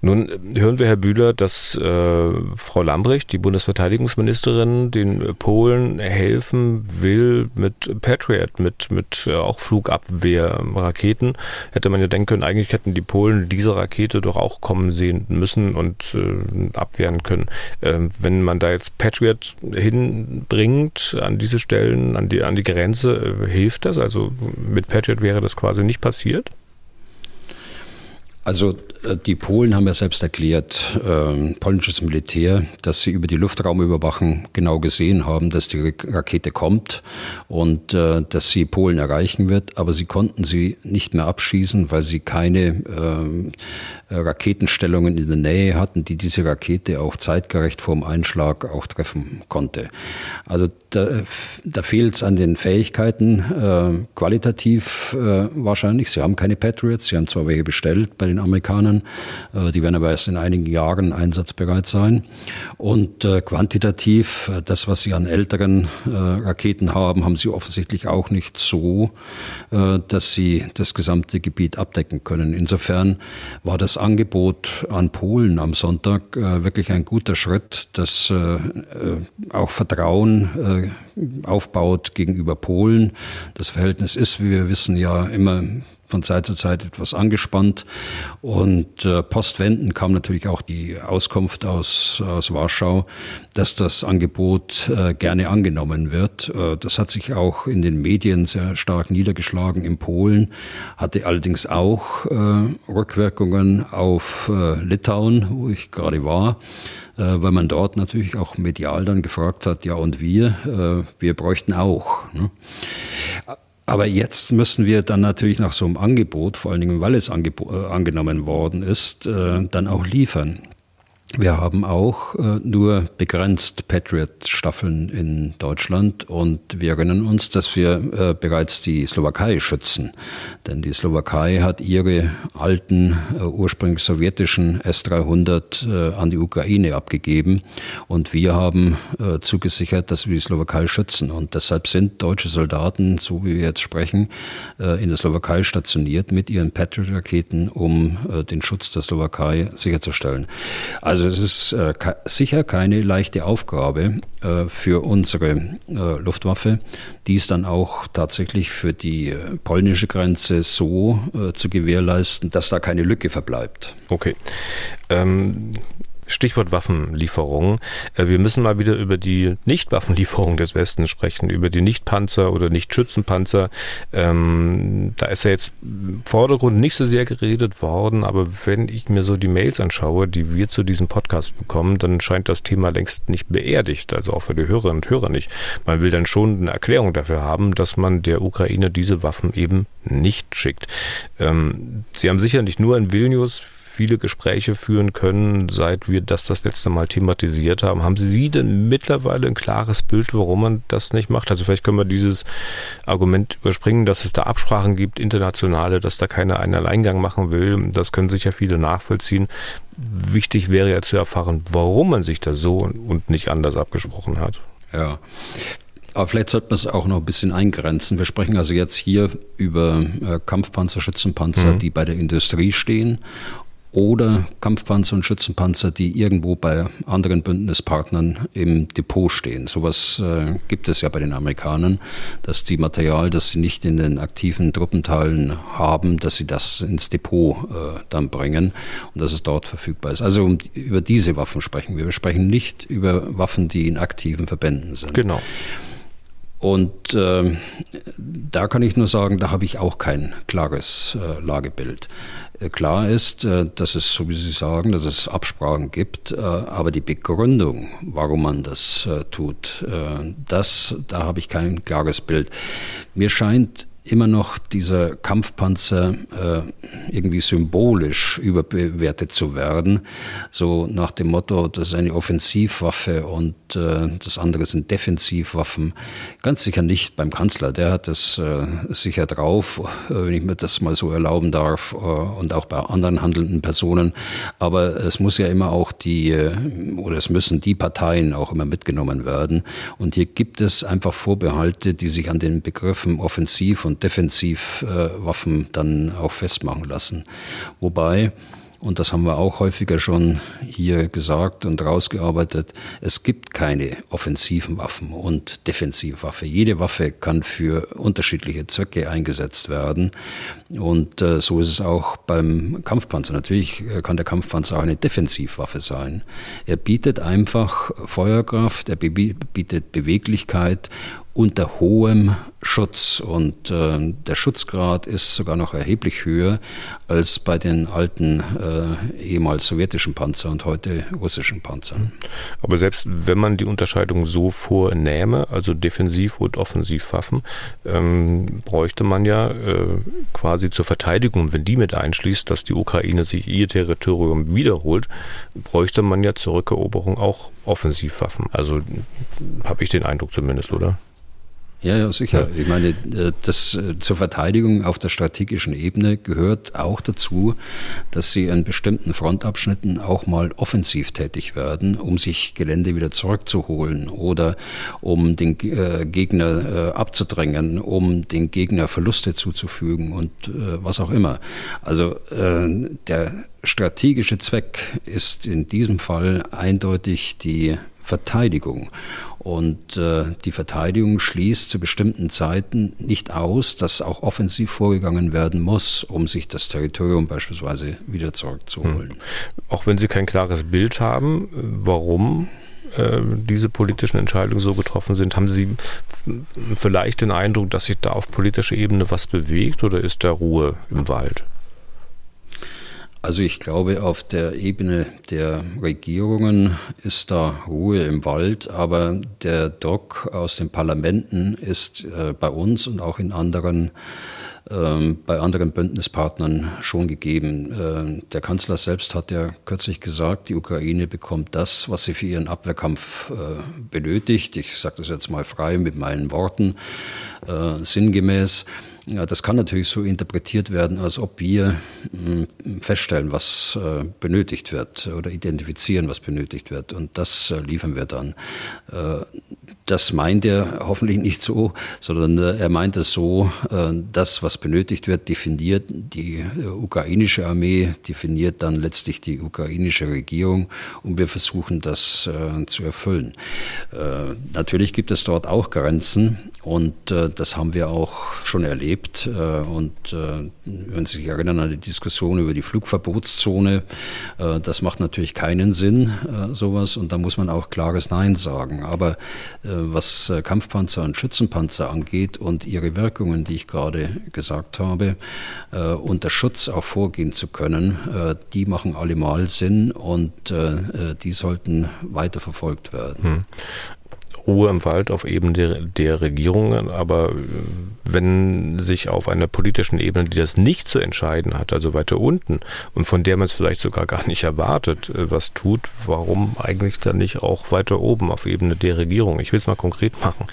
Nun hören wir, Herr Bühler, dass äh, Frau Lambrecht, die Bundesverteidigungsministerin, den Polen helfen will mit Patriot, mit, mit äh, auch Flugabwehrraketen. Hätte man ja denken können, eigentlich hätten die Polen diese Rakete doch auch kommen sehen müssen und äh, abwehren können. Ähm, wenn man da jetzt Patriot Patriot hinbringt an diese Stellen, an die, an die Grenze, äh, hilft das? Also mit Patriot wäre das quasi nicht passiert? Also die Polen haben ja selbst erklärt, äh, polnisches Militär, dass sie über die Luftraumüberwachung genau gesehen haben, dass die Rakete kommt und äh, dass sie Polen erreichen wird, aber sie konnten sie nicht mehr abschießen, weil sie keine ähm, Raketenstellungen in der Nähe hatten, die diese Rakete auch zeitgerecht vor dem Einschlag auch treffen konnte. Also da, da fehlt es an den Fähigkeiten, äh, qualitativ äh, wahrscheinlich. Sie haben keine Patriots, sie haben zwar welche bestellt bei den Amerikanern, äh, die werden aber erst in einigen Jahren einsatzbereit sein. Und äh, quantitativ, äh, das, was sie an älteren Raketen haben, haben sie offensichtlich auch nicht so, dass sie das gesamte Gebiet abdecken können. Insofern war das Angebot an Polen am Sonntag wirklich ein guter Schritt, das auch Vertrauen aufbaut gegenüber Polen. Das Verhältnis ist, wie wir wissen, ja immer von Zeit zu Zeit etwas angespannt. Und äh, postwenden kam natürlich auch die Auskunft aus, aus Warschau, dass das Angebot äh, gerne angenommen wird. Äh, das hat sich auch in den Medien sehr stark niedergeschlagen in Polen, hatte allerdings auch äh, Rückwirkungen auf äh, Litauen, wo ich gerade war äh, weil man dort natürlich auch medial dann gefragt hat, ja und wir, äh, wir bräuchten auch. Aber jetzt müssen wir dann natürlich nach so einem Angebot, vor allen Dingen weil es äh, angenommen worden ist, äh, dann auch liefern. Wir haben auch äh, nur begrenzt Patriot-Staffeln in Deutschland und wir erinnern uns, dass wir äh, bereits die Slowakei schützen. Denn die Slowakei hat ihre alten, äh, ursprünglich sowjetischen S-300 äh, an die Ukraine abgegeben und wir haben äh, zugesichert, dass wir die Slowakei schützen. Und deshalb sind deutsche Soldaten, so wie wir jetzt sprechen, äh, in der Slowakei stationiert mit ihren Patriot-Raketen, um den Schutz der Slowakei sicherzustellen. Also also es ist äh, sicher keine leichte Aufgabe äh, für unsere äh, Luftwaffe, dies dann auch tatsächlich für die äh, polnische Grenze so äh, zu gewährleisten, dass da keine Lücke verbleibt. Okay. Ähm, Stichwort Waffenlieferungen. Äh, wir müssen mal wieder über die Nicht-Waffenlieferungen des Westens sprechen, über die Nicht-Panzer oder Nicht-Schützenpanzer. Ähm, da ist ja jetzt im Vordergrund nicht so sehr geredet worden, aber wenn ich mir so die Mails anschaue, die wir zu diesem Podcast bekommen, dann scheint das Thema längst nicht beerdigt, also auch für die Hörerinnen und Hörer nicht. Man will dann schon eine Erklärung dafür haben, dass man der Ukraine diese Waffen eben nicht schickt. Ähm, Sie haben sicher nicht nur in Vilnius viele Gespräche führen können, seit wir das das letzte Mal thematisiert haben. Haben Sie denn mittlerweile ein klares Bild, warum man das nicht macht? Also vielleicht können wir dieses Argument überspringen, dass es da Absprachen gibt, internationale, dass da keiner einen Alleingang machen will. Das können sicher viele nachvollziehen. Wichtig wäre ja zu erfahren, warum man sich da so und nicht anders abgesprochen hat. Ja. Aber vielleicht sollte man es auch noch ein bisschen eingrenzen. Wir sprechen also jetzt hier über äh, Kampfpanzer, Schützenpanzer, mhm. die bei der Industrie stehen oder Kampfpanzer und Schützenpanzer, die irgendwo bei anderen Bündnispartnern im Depot stehen. Sowas äh, gibt es ja bei den Amerikanern, dass die Material, das sie nicht in den aktiven Truppenteilen haben, dass sie das ins Depot äh, dann bringen und dass es dort verfügbar ist. Also um, über diese Waffen sprechen wir. Wir sprechen nicht über Waffen, die in aktiven Verbänden sind. Genau. Und äh, da kann ich nur sagen, da habe ich auch kein klares äh, Lagebild. Äh, klar ist, äh, dass es, so wie Sie sagen, dass es Absprachen gibt, äh, aber die Begründung, warum man das tut, das, da habe ich kein klares Bild. Mir scheint immer noch dieser Kampfpanzer äh, irgendwie symbolisch überbewertet zu werden. So nach dem Motto, das ist eine Offensivwaffe und äh, das andere sind Defensivwaffen. Ganz sicher nicht beim Kanzler, der hat das äh, sicher drauf, äh, wenn ich mir das mal so erlauben darf, äh, und auch bei anderen handelnden Personen. Aber es muss ja immer auch die, äh, oder es müssen die Parteien auch immer mitgenommen werden. Und hier gibt es einfach Vorbehalte, die sich an den Begriffen offensiv und Defensivwaffen dann auch festmachen lassen. Wobei, und das haben wir auch häufiger schon hier gesagt und rausgearbeitet, es gibt keine offensiven Waffen und Defensivwaffe. Jede Waffe kann für unterschiedliche Zwecke eingesetzt werden. Und äh, so ist es auch beim Kampfpanzer. Natürlich äh, kann der Kampfpanzer auch eine Defensivwaffe sein. Er bietet einfach Feuerkraft, er bietet Beweglichkeit unter hohem Schutz und äh, der Schutzgrad ist sogar noch erheblich höher als bei den alten äh, ehemals sowjetischen Panzern und heute russischen Panzern. Aber selbst wenn man die Unterscheidung so vornehme, also Defensiv- und Offensivwaffen, ähm, bräuchte man ja äh, quasi zur Verteidigung, wenn die mit einschließt, dass die Ukraine sich ihr Territorium wiederholt, bräuchte man ja zur Rückeroberung auch Offensivwaffen. Also habe ich den Eindruck zumindest, oder? Ja, ja, sicher. Ich meine, äh, das äh, zur Verteidigung auf der strategischen Ebene gehört auch dazu, dass sie an bestimmten Frontabschnitten auch mal offensiv tätig werden, um sich Gelände wieder zurückzuholen oder um den äh, Gegner abzudrängen, um den Gegner Verluste zuzufügen und was auch immer. Also der strategische Zweck ist in diesem Fall eindeutig die Verteidigung. Und äh, die Verteidigung schließt zu bestimmten Zeiten nicht aus, dass auch offensiv vorgegangen werden muss, um sich das Territorium beispielsweise wieder zurückzuholen. Hm. Auch wenn Sie kein klares Bild haben, warum äh, diese politischen Entscheidungen so getroffen sind, haben Sie vielleicht den Eindruck, dass sich da auf politischer Ebene was bewegt oder ist da Ruhe im Wald? Also ich glaube, auf der Ebene der Regierungen ist da Ruhe im Wald, aber der Druck aus den Parlamenten ist äh, bei uns und auch in anderen ähm, bei anderen Bündnispartnern schon gegeben. Äh, der Kanzler selbst hat ja kürzlich gesagt, die Ukraine bekommt das, was sie für ihren Abwehrkampf äh, benötigt. Ich sage das jetzt mal frei mit meinen Worten, äh, sinngemäß. Ja, das kann natürlich so interpretiert werden, als ob wir hm, feststellen, was äh, benötigt wird oder identifizieren, was benötigt wird. Und das äh, liefern wir dann. Äh, das meint er hoffentlich <laughs> nicht so, sondern er meint es so, das, was benötigt wird, definiert die ukrainische Armee, definiert dann letztlich die ukrainische Regierung und wir versuchen das zu erfüllen. Natürlich gibt es dort auch Grenzen und äh, das haben wir auch schon erlebt. Äh, und äh, wenn Sie sich erinnern an die Diskussion über die Flugverbotszone, äh, das macht natürlich keinen Sinn, äh, sowas. Und da muss man auch klares Nein sagen. Aber äh, was Kampfpanzer und Schützenpanzer angeht und ihre Wirkungen, die ich gerade gesagt habe, unter Schutz auch vorgehen zu können, die machen allemal Sinn und die sollten weiter verfolgt werden. Hm. Ruhe im Wald auf Ebene der, der Regierungen, aber äh, wenn sich auf einer politischen Ebene, die das nicht zu entscheiden hat, also weiter unten und von der man es vielleicht sogar gar nicht erwartet, äh, was tut, warum eigentlich dann nicht auch weiter oben auf Ebene der Regierung? Ich will es mal konkret machen.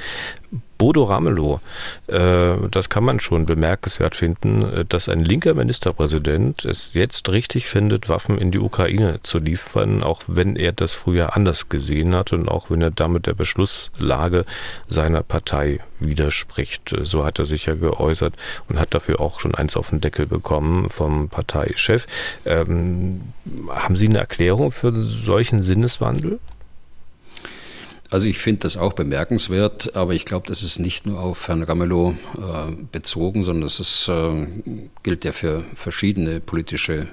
Bodo Ramelow, äh, das kann man schon bemerkenswert finden, äh, dass ein linker Ministerpräsident es jetzt richtig findet, Waffen in die Ukraine zu liefern, auch wenn er das früher anders gesehen hat und auch wenn er damit der Beschlusslage seiner Partei widerspricht. So hat er sich ja geäußert und hat dafür auch schon eins auf den Deckel bekommen vom Parteichef. Ähm, haben Sie eine Erklärung für solchen Sinneswandel? Also ich finde das auch bemerkenswert, aber ich glaube, das ist nicht nur auf Herrn Ramelow äh, bezogen, sondern das äh, gilt ja für verschiedene politische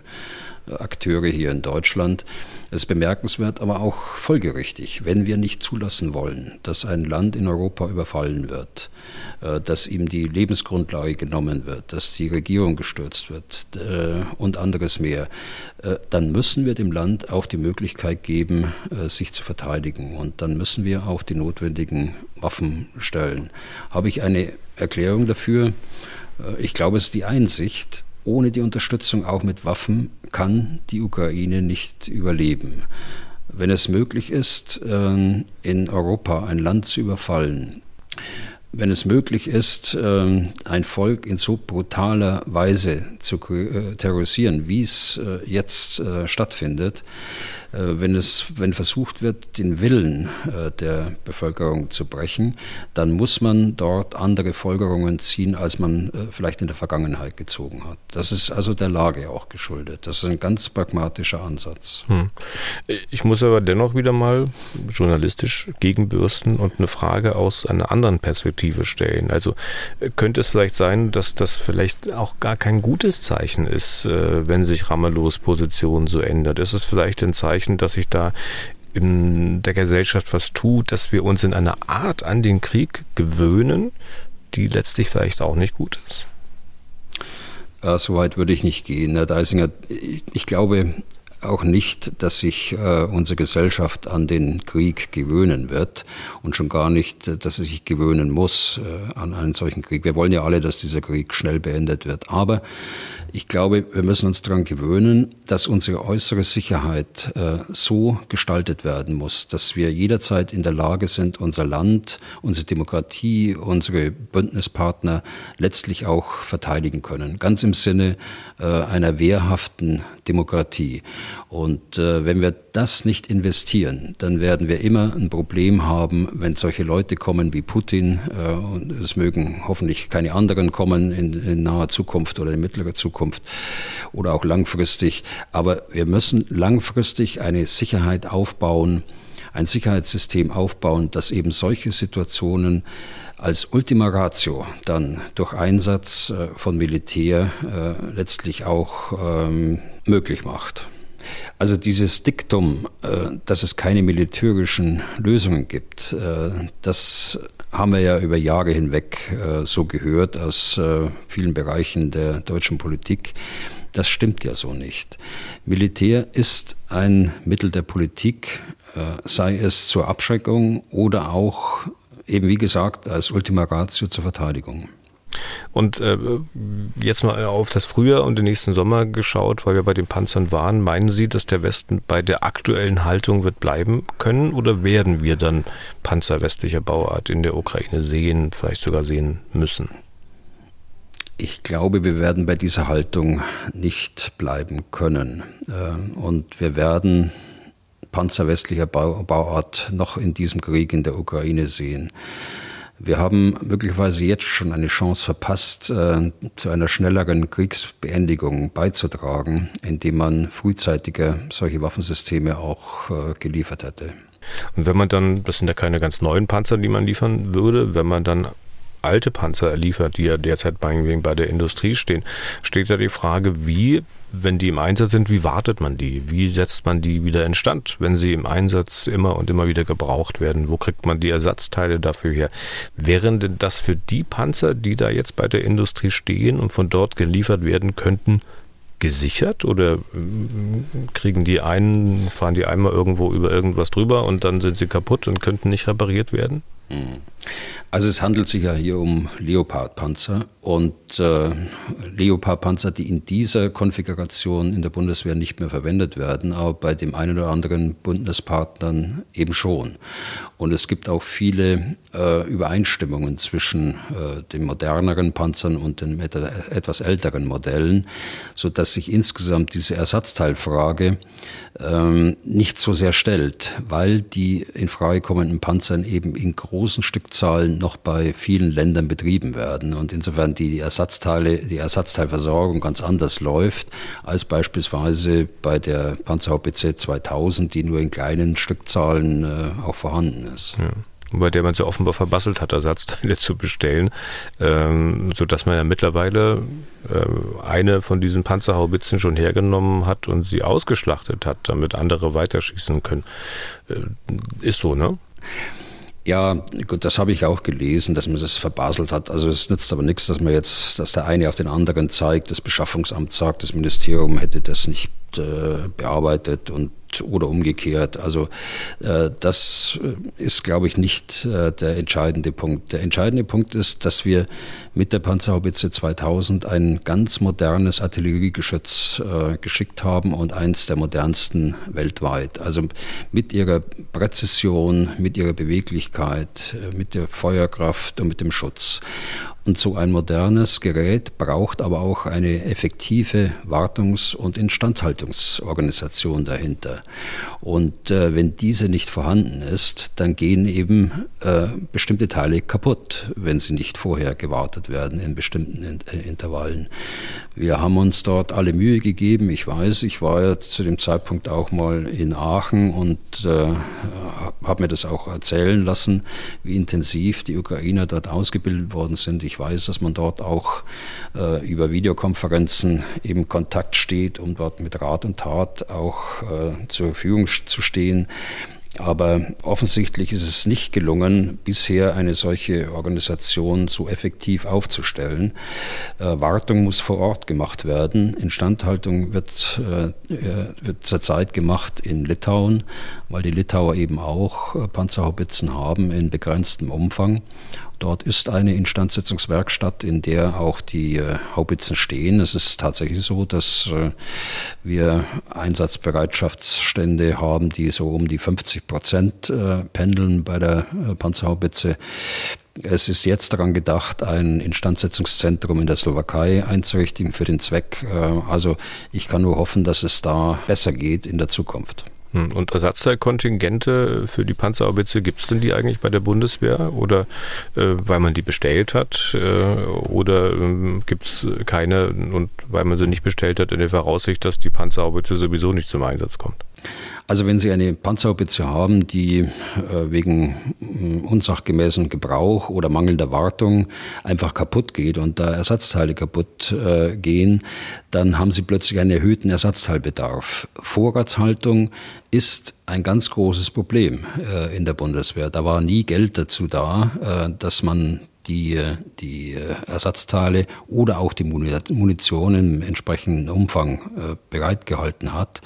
Akteure hier in Deutschland. Es ist bemerkenswert, aber auch folgerichtig, wenn wir nicht zulassen wollen, dass ein Land in Europa überfallen wird, äh, dass ihm die Lebensgrundlage genommen wird, dass die Regierung gestürzt wird äh, und anderes mehr, äh, dann müssen wir dem Land auch die Möglichkeit geben, sich zu verteidigen. Und dann müssen wir auch die notwendigen Waffen stellen. Habe ich eine Erklärung dafür? Ich glaube, es ist die Einsicht, ohne die Unterstützung auch mit Waffen kann die Ukraine nicht überleben. Wenn es möglich ist, ähm, in Europa ein Land zu überfallen, wenn es möglich ist, ähm, ein Volk in so brutaler Weise zu äh, terrorisieren, wie es äh, jetzt äh, stattfindet, wenn es, wenn versucht wird, den Willen äh, der Bevölkerung zu brechen, dann muss man dort andere Folgerungen ziehen, als man äh, vielleicht in der Vergangenheit gezogen hat. Das ist also der Lage auch geschuldet. Das ist ein ganz pragmatischer Ansatz. Hm. Ich muss aber dennoch wieder mal journalistisch gegenbürsten und eine Frage aus einer anderen Perspektive stellen. Also könnte es vielleicht sein, dass das vielleicht auch gar kein gutes Zeichen ist, wenn sich Ramelows Position so ändert? Ist es vielleicht ein Zeichen, Zeichen, dass sich da in der Gesellschaft was tut, dass wir uns in einer Art an den Krieg gewöhnen, die letztlich vielleicht auch nicht gut ist? Äh, Soweit würde ich nicht gehen, Herr Deisinger. Ich glaube, auch nicht, dass sich äh, unsere Gesellschaft an den Krieg gewöhnen wird und schon gar nicht, dass sie sich gewöhnen muss äh, an einen solchen Krieg. Wir wollen ja alle, dass dieser Krieg schnell beendet wird. Aber ich glaube, wir müssen uns daran gewöhnen, dass unsere äußere Sicherheit äh, so gestaltet werden muss, dass wir jederzeit in der Lage sind, unser Land, unsere Demokratie, unsere Bündnispartner letztlich auch verteidigen können. Ganz im Sinne äh, einer wehrhaften Demokratie. Und äh, wenn wir das nicht investieren, dann werden wir immer ein Problem haben, wenn solche Leute kommen wie Putin, äh, und es mögen hoffentlich keine anderen kommen in, in naher Zukunft oder in mittlerer Zukunft oder auch langfristig. Aber wir müssen langfristig eine Sicherheit aufbauen, ein Sicherheitssystem aufbauen, das eben solche Situationen als Ultima Ratio dann durch Einsatz äh, von Militär äh, letztlich auch ähm, möglich macht. Also dieses Diktum, äh, dass es keine militärischen Lösungen gibt, äh, das haben wir ja über Jahre hinweg äh, so gehört aus vielen Bereichen der deutschen Politik. Das stimmt ja so nicht. Militär ist ein Mittel der Politik, sei es zur Abschreckung oder auch eben wie gesagt als Ultima Ratio zur Verteidigung. Und äh, jetzt mal auf das Frühjahr und den nächsten Sommer geschaut, weil wir bei den Panzern waren. Meinen Sie, dass der Westen bei der aktuellen Haltung wird bleiben können oder werden wir dann Panzer westlicher Bauart in der Ukraine sehen, vielleicht sogar sehen müssen? Ich glaube, wir werden bei dieser Haltung nicht bleiben können. Äh, und wir werden Panzer westlicher Bauart noch in diesem Krieg in der Ukraine sehen. Wir haben möglicherweise jetzt schon eine Chance verpasst, äh, zu einer schnelleren Kriegsbeendigung beizutragen, indem man frühzeitiger solche Waffensysteme auch äh, geliefert hätte. Und wenn man dann, das sind ja keine ganz neuen Panzer, die man liefern würde, wenn man dann alte Panzer liefert, die ja derzeit bei, bei der Industrie stehen, steht ja die Frage, wie wenn die im Einsatz sind, wie wartet man die? Wie setzt man die wieder in Stand, wenn sie im Einsatz immer und immer wieder gebraucht werden? Wo kriegt man die Ersatzteile dafür her? Wären denn das für die Panzer, die da jetzt bei der Industrie stehen und von dort geliefert werden könnten, gesichert oder mm, kriegen die einen, fahren die einmal irgendwo über irgendwas drüber und dann sind sie kaputt und könnten nicht repariert werden? Also es handelt sich ja hier um Leopard-Panzer und äh, Leopard-Panzer, die in dieser Konfiguration in der Bundeswehr nicht mehr verwendet werden, aber bei dem einen oder anderen Bundespartnern eben schon. Und es gibt auch viele äh, Übereinstimmungen zwischen äh, den moderneren Panzern und den etwas älteren Modellen, so dass sich insgesamt diese Ersatzteilfrage ähm, nicht so sehr stellt, weil die in Frage kommenden Panzern eben in großen Stückzahlen noch bei vielen Ländern betrieben werden und insofern die Ersatzteile, die Ersatzteilversorgung ganz anders läuft als beispielsweise bei der Panzerhaubitze 2000, die nur in kleinen Stückzahlen äh, auch vorhanden ist. Ja bei der man sich offenbar verbasselt hat, Ersatzteile <laughs> zu bestellen, ähm, sodass man ja mittlerweile äh, eine von diesen Panzerhaubitzen schon hergenommen hat und sie ausgeschlachtet hat, damit andere weiterschießen können. Äh, ist so, ne? Ja, gut, das habe ich auch gelesen, dass man das verbaselt hat. Also es nützt aber nichts, dass man jetzt, dass der eine auf den anderen zeigt, das Beschaffungsamt sagt, das Ministerium hätte das nicht äh, bearbeitet und oder umgekehrt. Also äh, das ist, glaube ich, nicht äh, der entscheidende Punkt. Der entscheidende Punkt ist, dass wir mit der Panzerhaubitze 2000 ein ganz modernes Artilleriegeschütz geschickt haben und eins der modernsten weltweit. Also mit ihrer Präzision, mit ihrer Beweglichkeit, mit der Feuerkraft und mit dem Schutz. Und so ein modernes Gerät braucht aber auch eine effektive Wartungs- und Instandhaltungsorganisation dahinter. Und äh, wenn diese nicht vorhanden ist, dann gehen eben äh, bestimmte Teile kaputt, wenn sie nicht vorher gewartet werden in bestimmten in äh, Intervallen. Wir haben uns dort alle Mühe gegeben. Ich weiß, ich war ja zu dem Zeitpunkt auch mal in Aachen und äh, habe mir das auch erzählen lassen, wie intensiv die Ukrainer dort ausgebildet worden sind. Ich weiß, dass man dort auch äh, über Videokonferenzen eben Kontakt steht, um dort mit Rat und Tat auch äh, zur Verfügung zu stehen. Aber offensichtlich ist es nicht gelungen, bisher eine solche Organisation so effektiv aufzustellen. Äh, Wartung muss vor Ort gemacht werden. Instandhaltung wird, äh, wird zurzeit gemacht in Litauen, weil die Litauer eben auch äh, Panzerhaubitzen haben in begrenztem Umfang. Dort ist eine Instandsetzungswerkstatt, in der auch die äh, Haubitzen stehen. Es ist tatsächlich so, dass äh, wir Einsatzbereitschaftsstände haben, die so um die 50 Prozent äh, pendeln bei der äh, Panzerhaubitze. Es ist jetzt daran gedacht, ein Instandsetzungszentrum in der Slowakei einzurichten für den Zweck. Äh, also ich kann nur hoffen, dass es da besser geht in der Zukunft. Hm, und Ersatzteilkontingente für die Panzerhaubitze, gibt es denn die eigentlich bei der Bundeswehr? Oder äh, weil man die bestellt hat? Äh, oder ähm, gibt es keine und weil man sie nicht bestellt hat, in der Voraussicht, dass die Panzerhaubitze sowieso nicht zum Einsatz kommt? Also wenn Sie eine Panzerhaubitze haben, die äh, wegen mm, unsachgemäßen Gebrauch oder mangelnder Wartung einfach kaputt geht und da Ersatzteile kaputt äh, gehen, dann haben Sie plötzlich einen erhöhten Ersatzteilbedarf. Vorratshaltung ist ein ganz großes Problem äh, in der Bundeswehr. Da war nie Geld dazu da, dass man die, die Ersatzteile oder auch die Munition im entsprechenden Umfang bereitgehalten hat.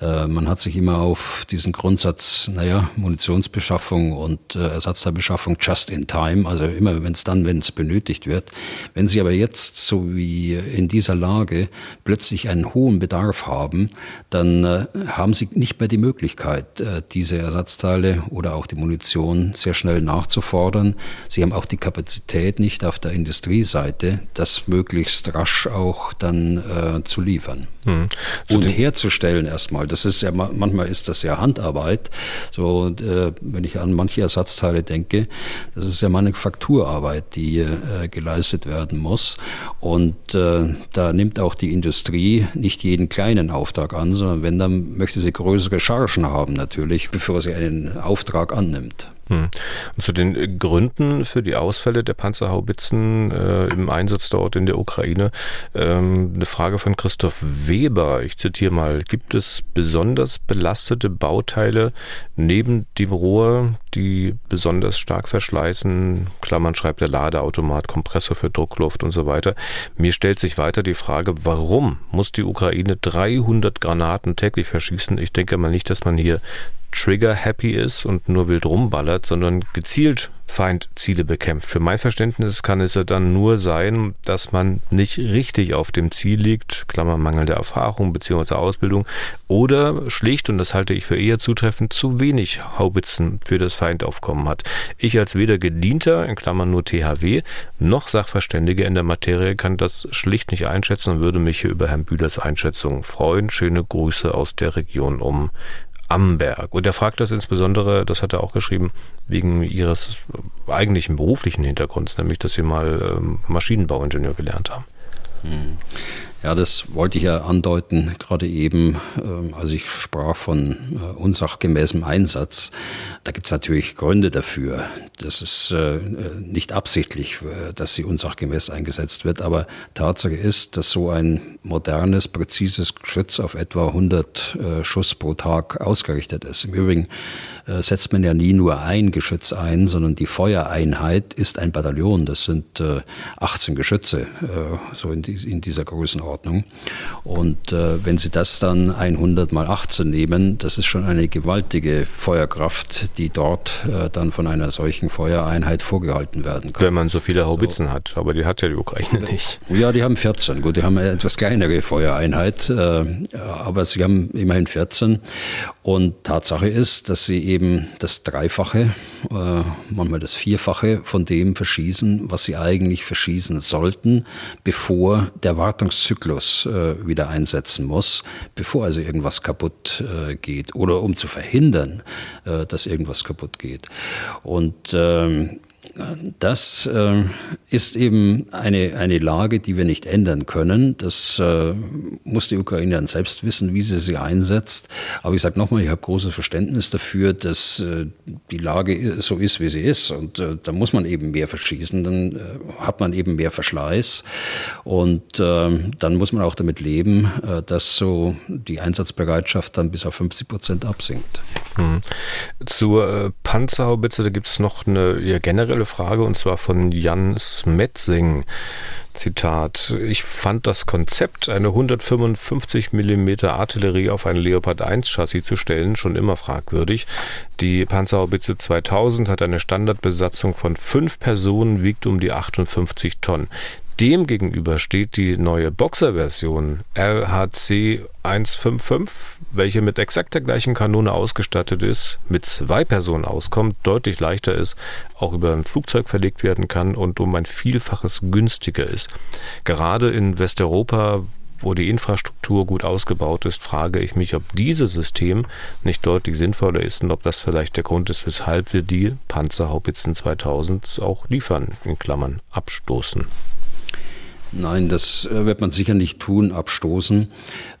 Äh, man hat sich immer auf diesen Grundsatz, naja, Munitionsbeschaffung und äh, Ersatzteilbeschaffung just in time, also immer wenn es dann, wenn es benötigt wird. Wenn Sie aber jetzt, so wie in dieser Lage, plötzlich einen hohen Bedarf haben, dann äh, haben Sie nicht mehr die Möglichkeit, äh, diese Ersatzteile oder auch die Munition sehr schnell nachzufordern. Sie haben auch die Kapazität nicht auf der Industrieseite, das möglichst rasch auch dann äh, zu liefern. Hm. Und herzustellen erstmal manchmal. Das ist ja manchmal ist das ja Handarbeit. So äh, wenn ich an manche Ersatzteile denke, das ist ja Manufakturarbeit, die äh, geleistet werden muss. Und äh, da nimmt auch die Industrie nicht jeden kleinen Auftrag an, sondern wenn dann möchte sie größere Chargen haben natürlich, <laughs> bevor sie einen Auftrag annimmt. Hm. Und zu den Gründen für die Ausfälle der Panzerhaubitzen äh, im Einsatz dort in der Ukraine ähm, eine Frage von Christoph Weber. Ich zitiere mal: Gibt es besonders belastete Bauteile neben dem Rohr, die besonders stark verschleißen? Klammern schreibt der Ladeautomat, Kompressor für Druckluft und so weiter. Mir stellt sich weiter die Frage, warum muss die Ukraine 300 Granaten täglich verschießen? Ich denke mal nicht, dass man hier trigger-happy ist und nur wild rumballert, sondern gezielt Feindziele bekämpft. Für mein Verständnis kann es ja dann nur sein, dass man nicht richtig auf dem Ziel liegt, Klammer mangelnde Erfahrung bzw. Ausbildung, oder schlicht, und das halte ich für eher zutreffend, zu wenig Haubitzen für das Feindaufkommen hat. Ich als weder Gedienter, in Klammern nur THW, noch Sachverständige in der Materie kann das schlicht nicht einschätzen und würde mich hier über Herrn Bühlers Einschätzung freuen. Schöne Grüße aus der Region um Amberg. Und er fragt das insbesondere, das hat er auch geschrieben, wegen ihres eigentlichen beruflichen Hintergrunds, nämlich dass sie mal ähm, Maschinenbauingenieur gelernt haben. Hm. Ja, das wollte ich ja andeuten, gerade eben, ähm, als ich sprach von äh, unsachgemäßem Einsatz. Da gibt es natürlich Gründe dafür. Das ist äh, nicht absichtlich, äh, dass sie unsachgemäß eingesetzt wird, aber Tatsache ist, dass so ein modernes, präzises Geschütz auf etwa 100 Schuss pro Tag ausgerichtet ist. Im Übrigen setzt man ja nie nur ein Geschütz ein, sondern die Feuereinheit ist ein Bataillon. Das sind 18 Geschütze, so in, dieser Größenordnung. Größenordnung. Und äh, wenn Sie das dann 100 mal 18 nehmen, das ist schon eine gewaltige Feuerkraft, die dort äh, dann von einer solchen Feuereinheit vorgehalten werden kann. Wenn man so viele Haubitzen so. hat, aber die hat ja die Ukraine nicht. Ja, die haben 14. Gut, die haben eine etwas kleinere Feuereinheit, äh, aber sie haben immerhin 14. Und Tatsache ist, dass sie eben das Dreifache, äh, manchmal das Vierfache von dem verschießen, was sie eigentlich verschießen sollten, bevor der Wartungszyklus äh, wieder einsetzen muss, bevor also irgendwas kaputt äh, geht oder um zu verhindern, äh, dass irgendwas kaputt geht. Und ähm, das äh, ist eben eine, eine Lage, die wir nicht ändern können. Das äh, muss die Ukraine dann selbst wissen, wie sie sie einsetzt. Aber ich sage nochmal, ich habe großes Verständnis dafür, dass äh, die Lage so ist, wie sie ist. Und äh, da muss man eben mehr verschießen, dann äh, hat man eben mehr Verschleiß. Und äh, dann muss man auch damit leben, dass so die Einsatzbereitschaft dann bis auf 50 Prozent absinkt. Hm. Zur Panzerhaubitze, da gibt es noch eine ja, generelle Frage und zwar von Jan Smetsing. Zitat. Ich fand das Konzept, eine 155 mm Artillerie auf ein Leopard 1 Chassis zu stellen, schon immer fragwürdig. Die Panzerhaubitze 2000 hat eine Standardbesatzung von fünf Personen, wiegt um die 58 Tonnen. Demgegenüber steht die neue Boxer-Version RHC 155, welche mit exakt der gleichen Kanone ausgestattet ist, mit zwei Personen auskommt, deutlich leichter ist, auch über ein Flugzeug verlegt werden kann und um ein Vielfaches günstiger ist. Gerade in Westeuropa, wo die Infrastruktur gut ausgebaut ist, frage ich mich, ob dieses System nicht deutlich sinnvoller ist und ob das vielleicht der Grund ist, weshalb wir die Panzerhaubitzen 2000 auch liefern, in Klammern abstoßen. Nein, das äh, wird man sicher nicht tun, abstoßen.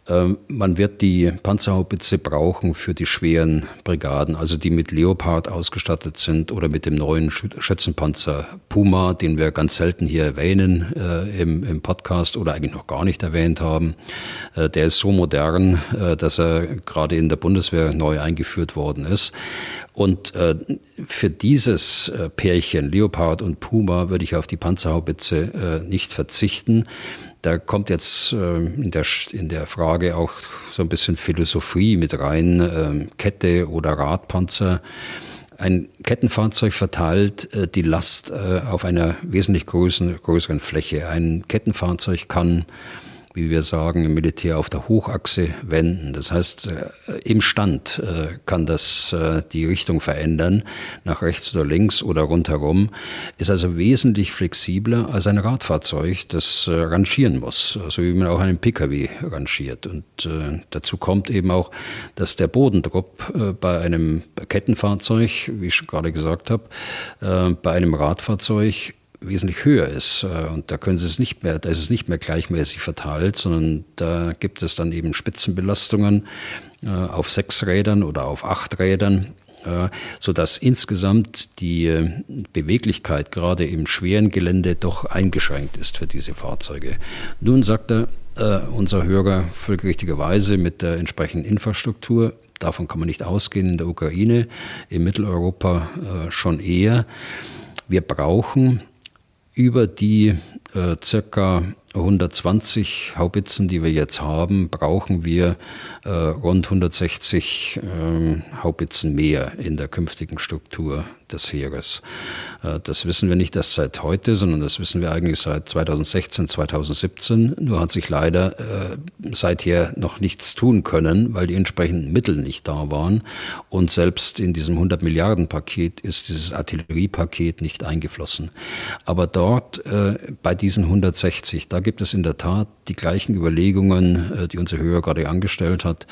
Ähm, man wird die Panzerhaubitze brauchen für die schweren Brigaden, also die mit Leopard ausgestattet sind oder mit dem neuen Schützenpanzer Puma, den wir ganz selten hier erwähnen äh, im, im, Podcast oder eigentlich noch gar nicht erwähnt haben. Äh, der ist so modern, äh, dass er gerade in der Bundeswehr neu eingeführt worden ist. Und äh, für dieses äh, Pärchen Leopard und Puma würde ich auf die Panzerhaubitze äh, nicht verzichten. Da kommt jetzt äh, in, der, in der Frage auch so ein bisschen Philosophie mit rein, äh, Kette oder Radpanzer. Ein Kettenfahrzeug verteilt äh, die Last äh, auf einer wesentlich größeren, größeren Fläche. Ein Kettenfahrzeug kann wie wir sagen, im Militär auf der Hochachse wenden. Das heißt, äh, im Stand äh, kann das äh, die Richtung verändern, nach rechts oder links oder rundherum, ist also wesentlich flexibler als ein Radfahrzeug, das rangieren muss, so wie man auch einen Pkw rangiert. Und dazu kommt eben auch, dass der Bodendruck bei einem Kettenfahrzeug, wie ich gerade gesagt habe, bei einem Radfahrzeug wesentlich höher ist. Äh, und da können Sie es nicht mehr, da ist es nicht mehr gleichmäßig verteilt, sondern da gibt es dann eben Spitzenbelastungen äh, auf sechs Rädern oder auf acht Rädern äh, so dass insgesamt die Beweglichkeit gerade im schweren Gelände doch eingeschränkt ist für diese Fahrzeuge. Nun sagt er, unser Hörer folgerichtigerweise mit der entsprechenden Infrastruktur, davon kann man nicht ausgehen in der Ukraine, in Mitteleuropa schon eher. Wir brauchen über die äh, circa 120 Haubitzen, die wir jetzt haben, brauchen wir äh, rund 160 äh, Haubitzen mehr in der künftigen Struktur des Heeres. Äh, das wissen wir nicht erst seit heute, sondern das wissen wir eigentlich seit 2016, 2017. Nur hat sich leider äh, seither noch nichts tun können, weil die entsprechenden Mittel nicht da waren. Und selbst in diesem 100 Milliarden Paket ist dieses Artilleriepaket nicht eingeflossen. Aber dort äh, bei diesen 160, da gibt es in der Tat die gleichen Überlegungen, die unser Hörer gerade angestellt hat,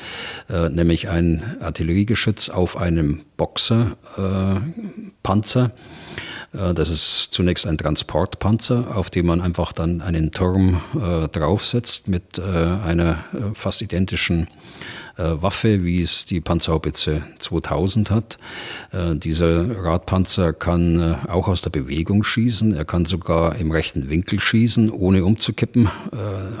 nämlich ein Artilleriegeschütz auf einem Boxer Panzer. Äh, das ist zunächst ein Transportpanzer, auf dem man einfach dann einen Turm äh, draufsetzt mit äh, einer äh, fast identischen äh, Waffe, wie es die Panzerhaubitze 2000 hat. Äh, dieser Radpanzer kann äh, auch aus der Bewegung schießen. Er kann sogar im rechten Winkel schießen, ohne umzukippen.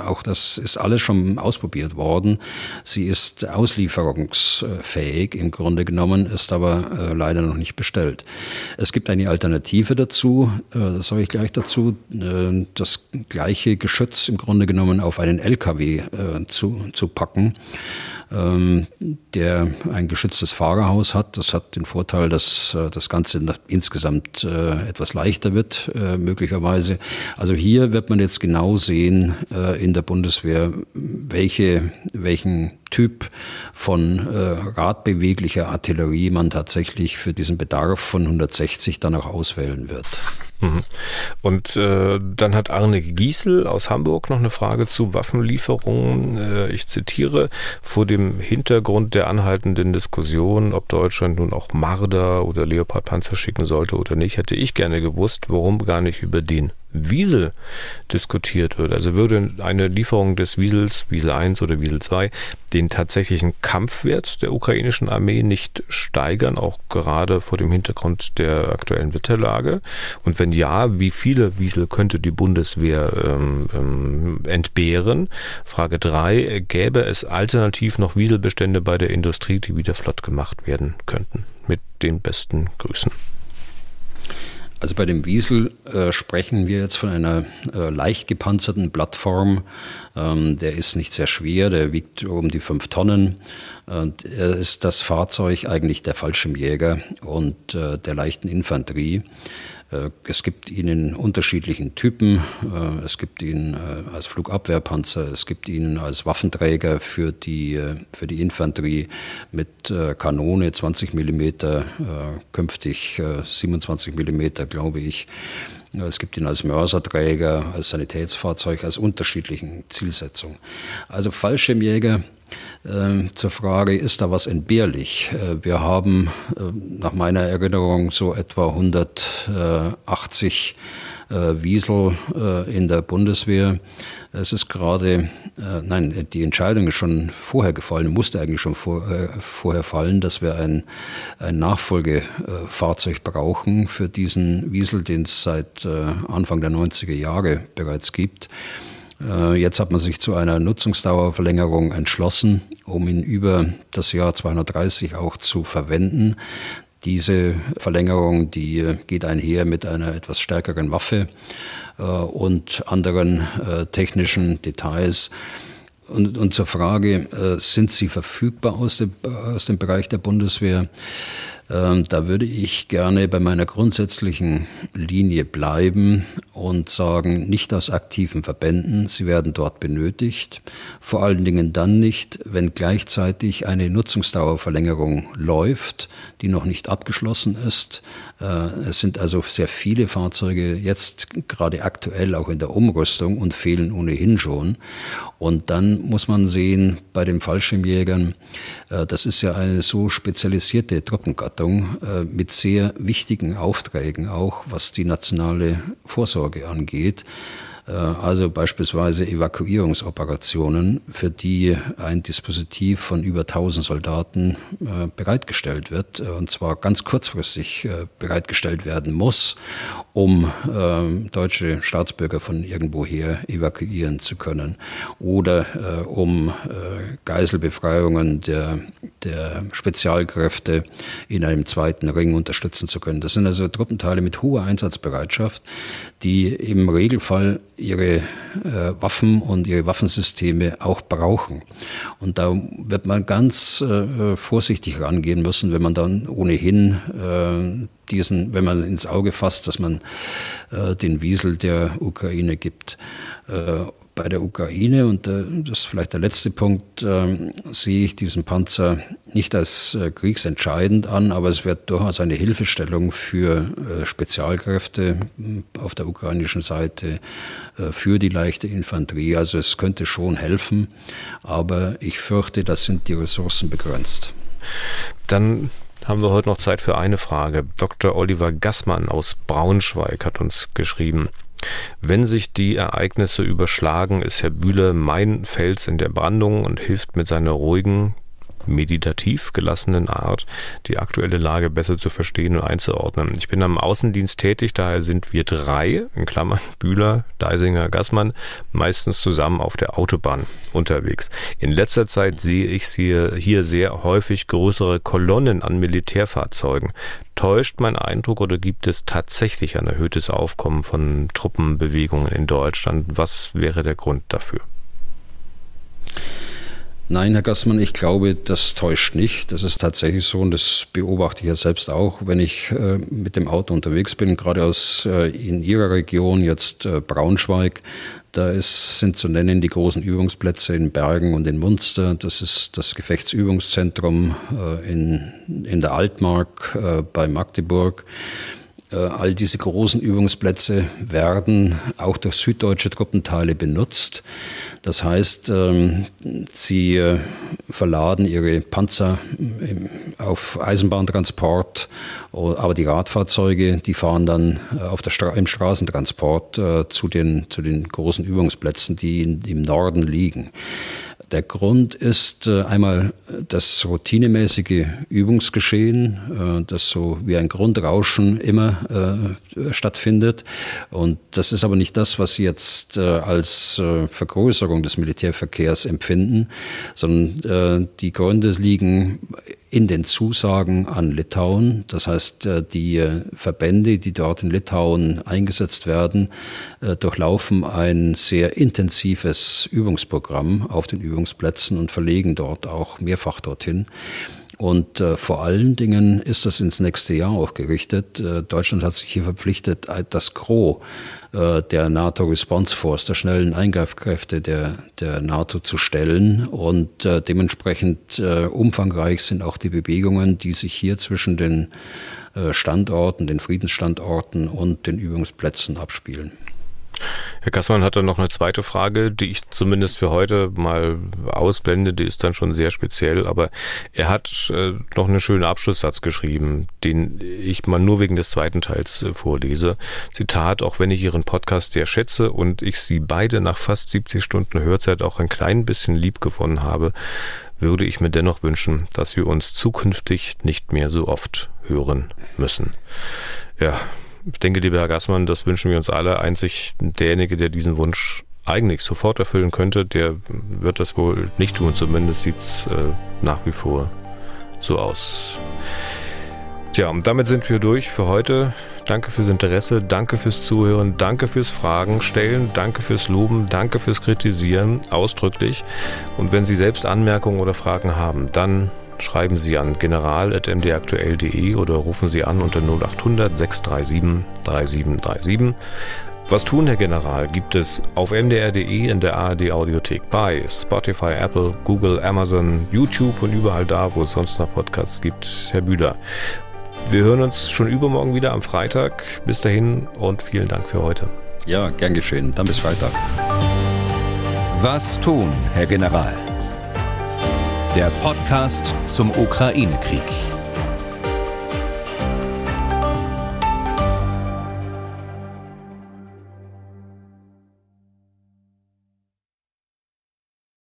Auch das ist alles schon ausprobiert worden. Sie ist auslieferungsfähig im Grunde genommen, ist aber leider noch nicht bestellt. Es gibt eine Alternative dazu, das sage ich gleich dazu, das gleiche Geschütz im Grunde genommen auf einen LKW zu, zu packen ähm, der ein geschütztes Fahrerhaus hat. Das hat den Vorteil, dass äh, das Ganze insgesamt äh, etwas leichter wird, äh, möglicherweise. Also hier wird man jetzt genau sehen äh, in der Bundeswehr, welche, welchen Typ von äh, radbeweglicher Artillerie man tatsächlich für diesen Bedarf von 160 dann auch auswählen wird. Mhm. Und äh, dann hat Arne Giesel aus Hamburg noch eine Frage zu Waffenlieferungen. Äh, ich zitiere, vor dem Hintergrund der anhaltenden Diskussion, ob Deutschland nun auch Marder oder Leopardpanzer schicken sollte oder nicht, hätte ich gerne gewusst, warum gar nicht über den Wiesel diskutiert wird. Also würde eine Lieferung des Wiesels, Wiesel 1 oder Wiesel 2, den tatsächlichen Kampfwert der ukrainischen Armee nicht steigern, auch gerade vor dem Hintergrund der aktuellen Wetterlage? Und wenn ja, wie viele Wiesel könnte die Bundeswehr ähm, ähm, entbehren? Frage 3, gäbe es alternativ noch Wieselbestände bei der Industrie, die wieder flott gemacht werden könnten? Mit den besten Grüßen. Also bei dem Wiesel äh, sprechen wir jetzt von einer äh, leicht gepanzerten Plattform. Ähm, der ist nicht sehr schwer, der wiegt um die fünf Tonnen. Und er ist das Fahrzeug eigentlich der Fallschirmjäger und äh, der leichten Infanterie. Äh, es gibt ihn in unterschiedlichen Typen. Äh, es gibt ihn äh, als Flugabwehrpanzer, es gibt ihn als Waffenträger für die, für die Infanterie mit Kanone 20 mm, künftig 27 mm, glaube ich. Es gibt ihn als Mörserträger, als Sanitätsfahrzeug, als unterschiedlichen Zielsetzungen. Also Fallschirmjäger zur Frage, ist da was entbehrlich? Äh, wir haben äh, nach meiner Erinnerung so etwa 180 äh, Wiesel in der Bundeswehr. Es ist gerade, nein, die Entscheidung ist schon vorher gefallen, musste eigentlich schon vor, vorher fallen, dass wir ein, ein Nachfolgefahrzeug brauchen für diesen Wiesel, den es seit Anfang der 90er Jahre bereits gibt. Äh, jetzt hat man sich zu einer Nutzungsdauerverlängerung entschlossen, um ihn über das Jahr 230 auch zu verwenden. Diese Verlängerung, die geht einher mit einer etwas stärkeren Waffe äh, und anderen äh, technischen Details. Und, und zur Frage, sind sie verfügbar aus dem, aus dem Bereich der Bundeswehr? Ähm, da würde ich gerne bei meiner grundsätzlichen Linie bleiben und sagen, nicht aus aktiven Verbänden, sie werden dort benötigt. Vor allen Dingen dann nicht, wenn gleichzeitig eine Nutzungsdauerverlängerung läuft, die noch nicht abgeschlossen ist. Äh, es sind also sehr viele Fahrzeuge jetzt gerade aktuell auch in der Umrüstung und fehlen ohnehin schon. Und dann muss man sehen, bei den Fallschirmjägern, äh, das ist ja eine so spezialisierte Truppengattung äh, mit sehr wichtigen Aufträgen auch, was die nationale Vorsorge angeht. Äh, also beispielsweise Evakuierungsoperationen, für die ein Dispositiv von über 1000 Soldaten äh, bereitgestellt wird, äh, und zwar ganz kurzfristig bereitgestellt werden muss, um deutsche Staatsbürger von irgendwoher evakuieren zu können oder um Geiselbefreiungen der, der Spezialkräfte in einem zweiten Ring unterstützen zu können. Das sind also Truppenteile mit hoher Einsatzbereitschaft, die im Regelfall ihre äh, Waffen und ihre Waffensysteme auch brauchen. Und da wird man ganz äh, vorsichtig rangehen müssen, wenn man dann ohnehin äh, diesen, wenn man ins Auge fasst, dass man äh, den Wiesel der Ukraine gibt. Bei der Ukraine, und äh, das ist vielleicht der letzte Punkt, äh, sehe ich diesen Panzer nicht als äh, kriegsentscheidend an, aber es wird durchaus eine Hilfestellung für äh, Spezialkräfte auf der ukrainischen Seite, für die leichte Infanterie. Also es könnte schon helfen, aber ich fürchte, das sind die Ressourcen begrenzt. Dann haben wir heute noch Zeit für eine Frage. Dr. Oliver Gassmann aus Braunschweig hat uns geschrieben. Wenn sich die Ereignisse überschlagen, ist Herr Bühler mein Fels in der Brandung und hilft mit seiner ruhigen, meditativ gelassenen Art, die aktuelle Lage besser zu verstehen und einzuordnen. Ich bin am Außendienst tätig, daher sind wir drei, in Klammern Bühler, Deisinger, Gassmann, meistens zusammen auf der Autobahn unterwegs. In letzter Zeit sehe ich hier, hier sehr häufig größere Kolonnen an Militärfahrzeugen. Täuscht mein Eindruck oder gibt es tatsächlich ein erhöhtes Aufkommen von Truppenbewegungen in Deutschland? Was wäre der Grund dafür? Nein, Herr Gassmann, ich glaube, das täuscht nicht. Das ist tatsächlich so und das beobachte ich ja selbst auch, wenn ich äh, mit dem Auto unterwegs bin, gerade aus äh, in Ihrer Region, jetzt äh, Braunschweig. Da ist, sind zu nennen die großen Übungsplätze in Bergen und in Munster. Das ist das Gefechtsübungszentrum äh, in, in der Altmark äh, bei Magdeburg. Äh, all diese großen Übungsplätze werden auch durch süddeutsche Truppenteile benutzt. Das heißt, ähm, sie äh, verladen ihre Panzer auf Eisenbahntransport, aber die Radfahrzeuge, die fahren dann äh, auf der Stra im Straßentransport zu den, zu den großen Übungsplätzen, die in, im Norden liegen. Der Grund ist äh, einmal das routinemäßige Übungsgeschehen, äh, das so wie ein Grundrauschen immer äh, stattfindet. Und das ist aber nicht das, was Sie jetzt als Vergrößerung des Militärverkehrs empfinden, sondern die Gründe liegen in den Zusagen an Litauen. Das heißt, äh, die äh, Verbände, die dort in Litauen eingesetzt werden, äh, durchlaufen ein sehr intensives Übungsprogramm auf den Übungsplätzen und verlegen dort auch mehrfach dorthin. Und äh, vor allen Dingen ist das ins nächste Jahr auch gerichtet. Äh, Deutschland hat sich hier verpflichtet, das Gros äh, der NATO Response Force, der schnellen Eingreifkräfte der, der NATO zu stellen. Und äh, dementsprechend äh, umfangreich sind auch die Bewegungen, die sich hier zwischen den äh, Standorten, den Friedensstandorten und den Übungsplätzen abspielen. Herr Kassmann hat dann noch eine zweite Frage, die ich zumindest für heute mal ausblende, die ist dann schon sehr speziell, aber er hat äh, noch einen schönen Abschlusssatz geschrieben, den ich mal nur wegen des zweiten Teils äh, vorlese. Zitat, auch wenn ich Ihren Podcast sehr schätze und ich Sie beide nach fast 70 Stunden Hörzeit auch ein klein bisschen lieb gewonnen habe, würde ich mir dennoch wünschen, dass wir uns zukünftig nicht mehr so oft hören müssen. Ja, ich denke, lieber Herr Gassmann, das wünschen wir uns alle. Einzig derjenige, der diesen Wunsch eigentlich sofort erfüllen könnte, der wird das wohl nicht tun. Zumindest sieht es äh, nach wie vor so aus. Tja, und damit sind wir durch für heute. Danke fürs Interesse, danke fürs Zuhören, danke fürs Fragen stellen, danke fürs Loben, danke fürs Kritisieren, ausdrücklich. Und wenn Sie selbst Anmerkungen oder Fragen haben, dann schreiben Sie an general.mdaktuell.de oder rufen Sie an unter 0800 637 3737. Was tun, Herr General, gibt es auf mdr.de in der ARD Audiothek bei Spotify, Apple, Google, Amazon, YouTube und überall da, wo es sonst noch Podcasts gibt. Herr Bühler, wir hören uns schon übermorgen wieder am Freitag. Bis dahin und vielen Dank für heute. Ja, gern geschehen. Dann bis Freitag. Was tun, Herr General? Der Podcast zum Ukraine-Krieg.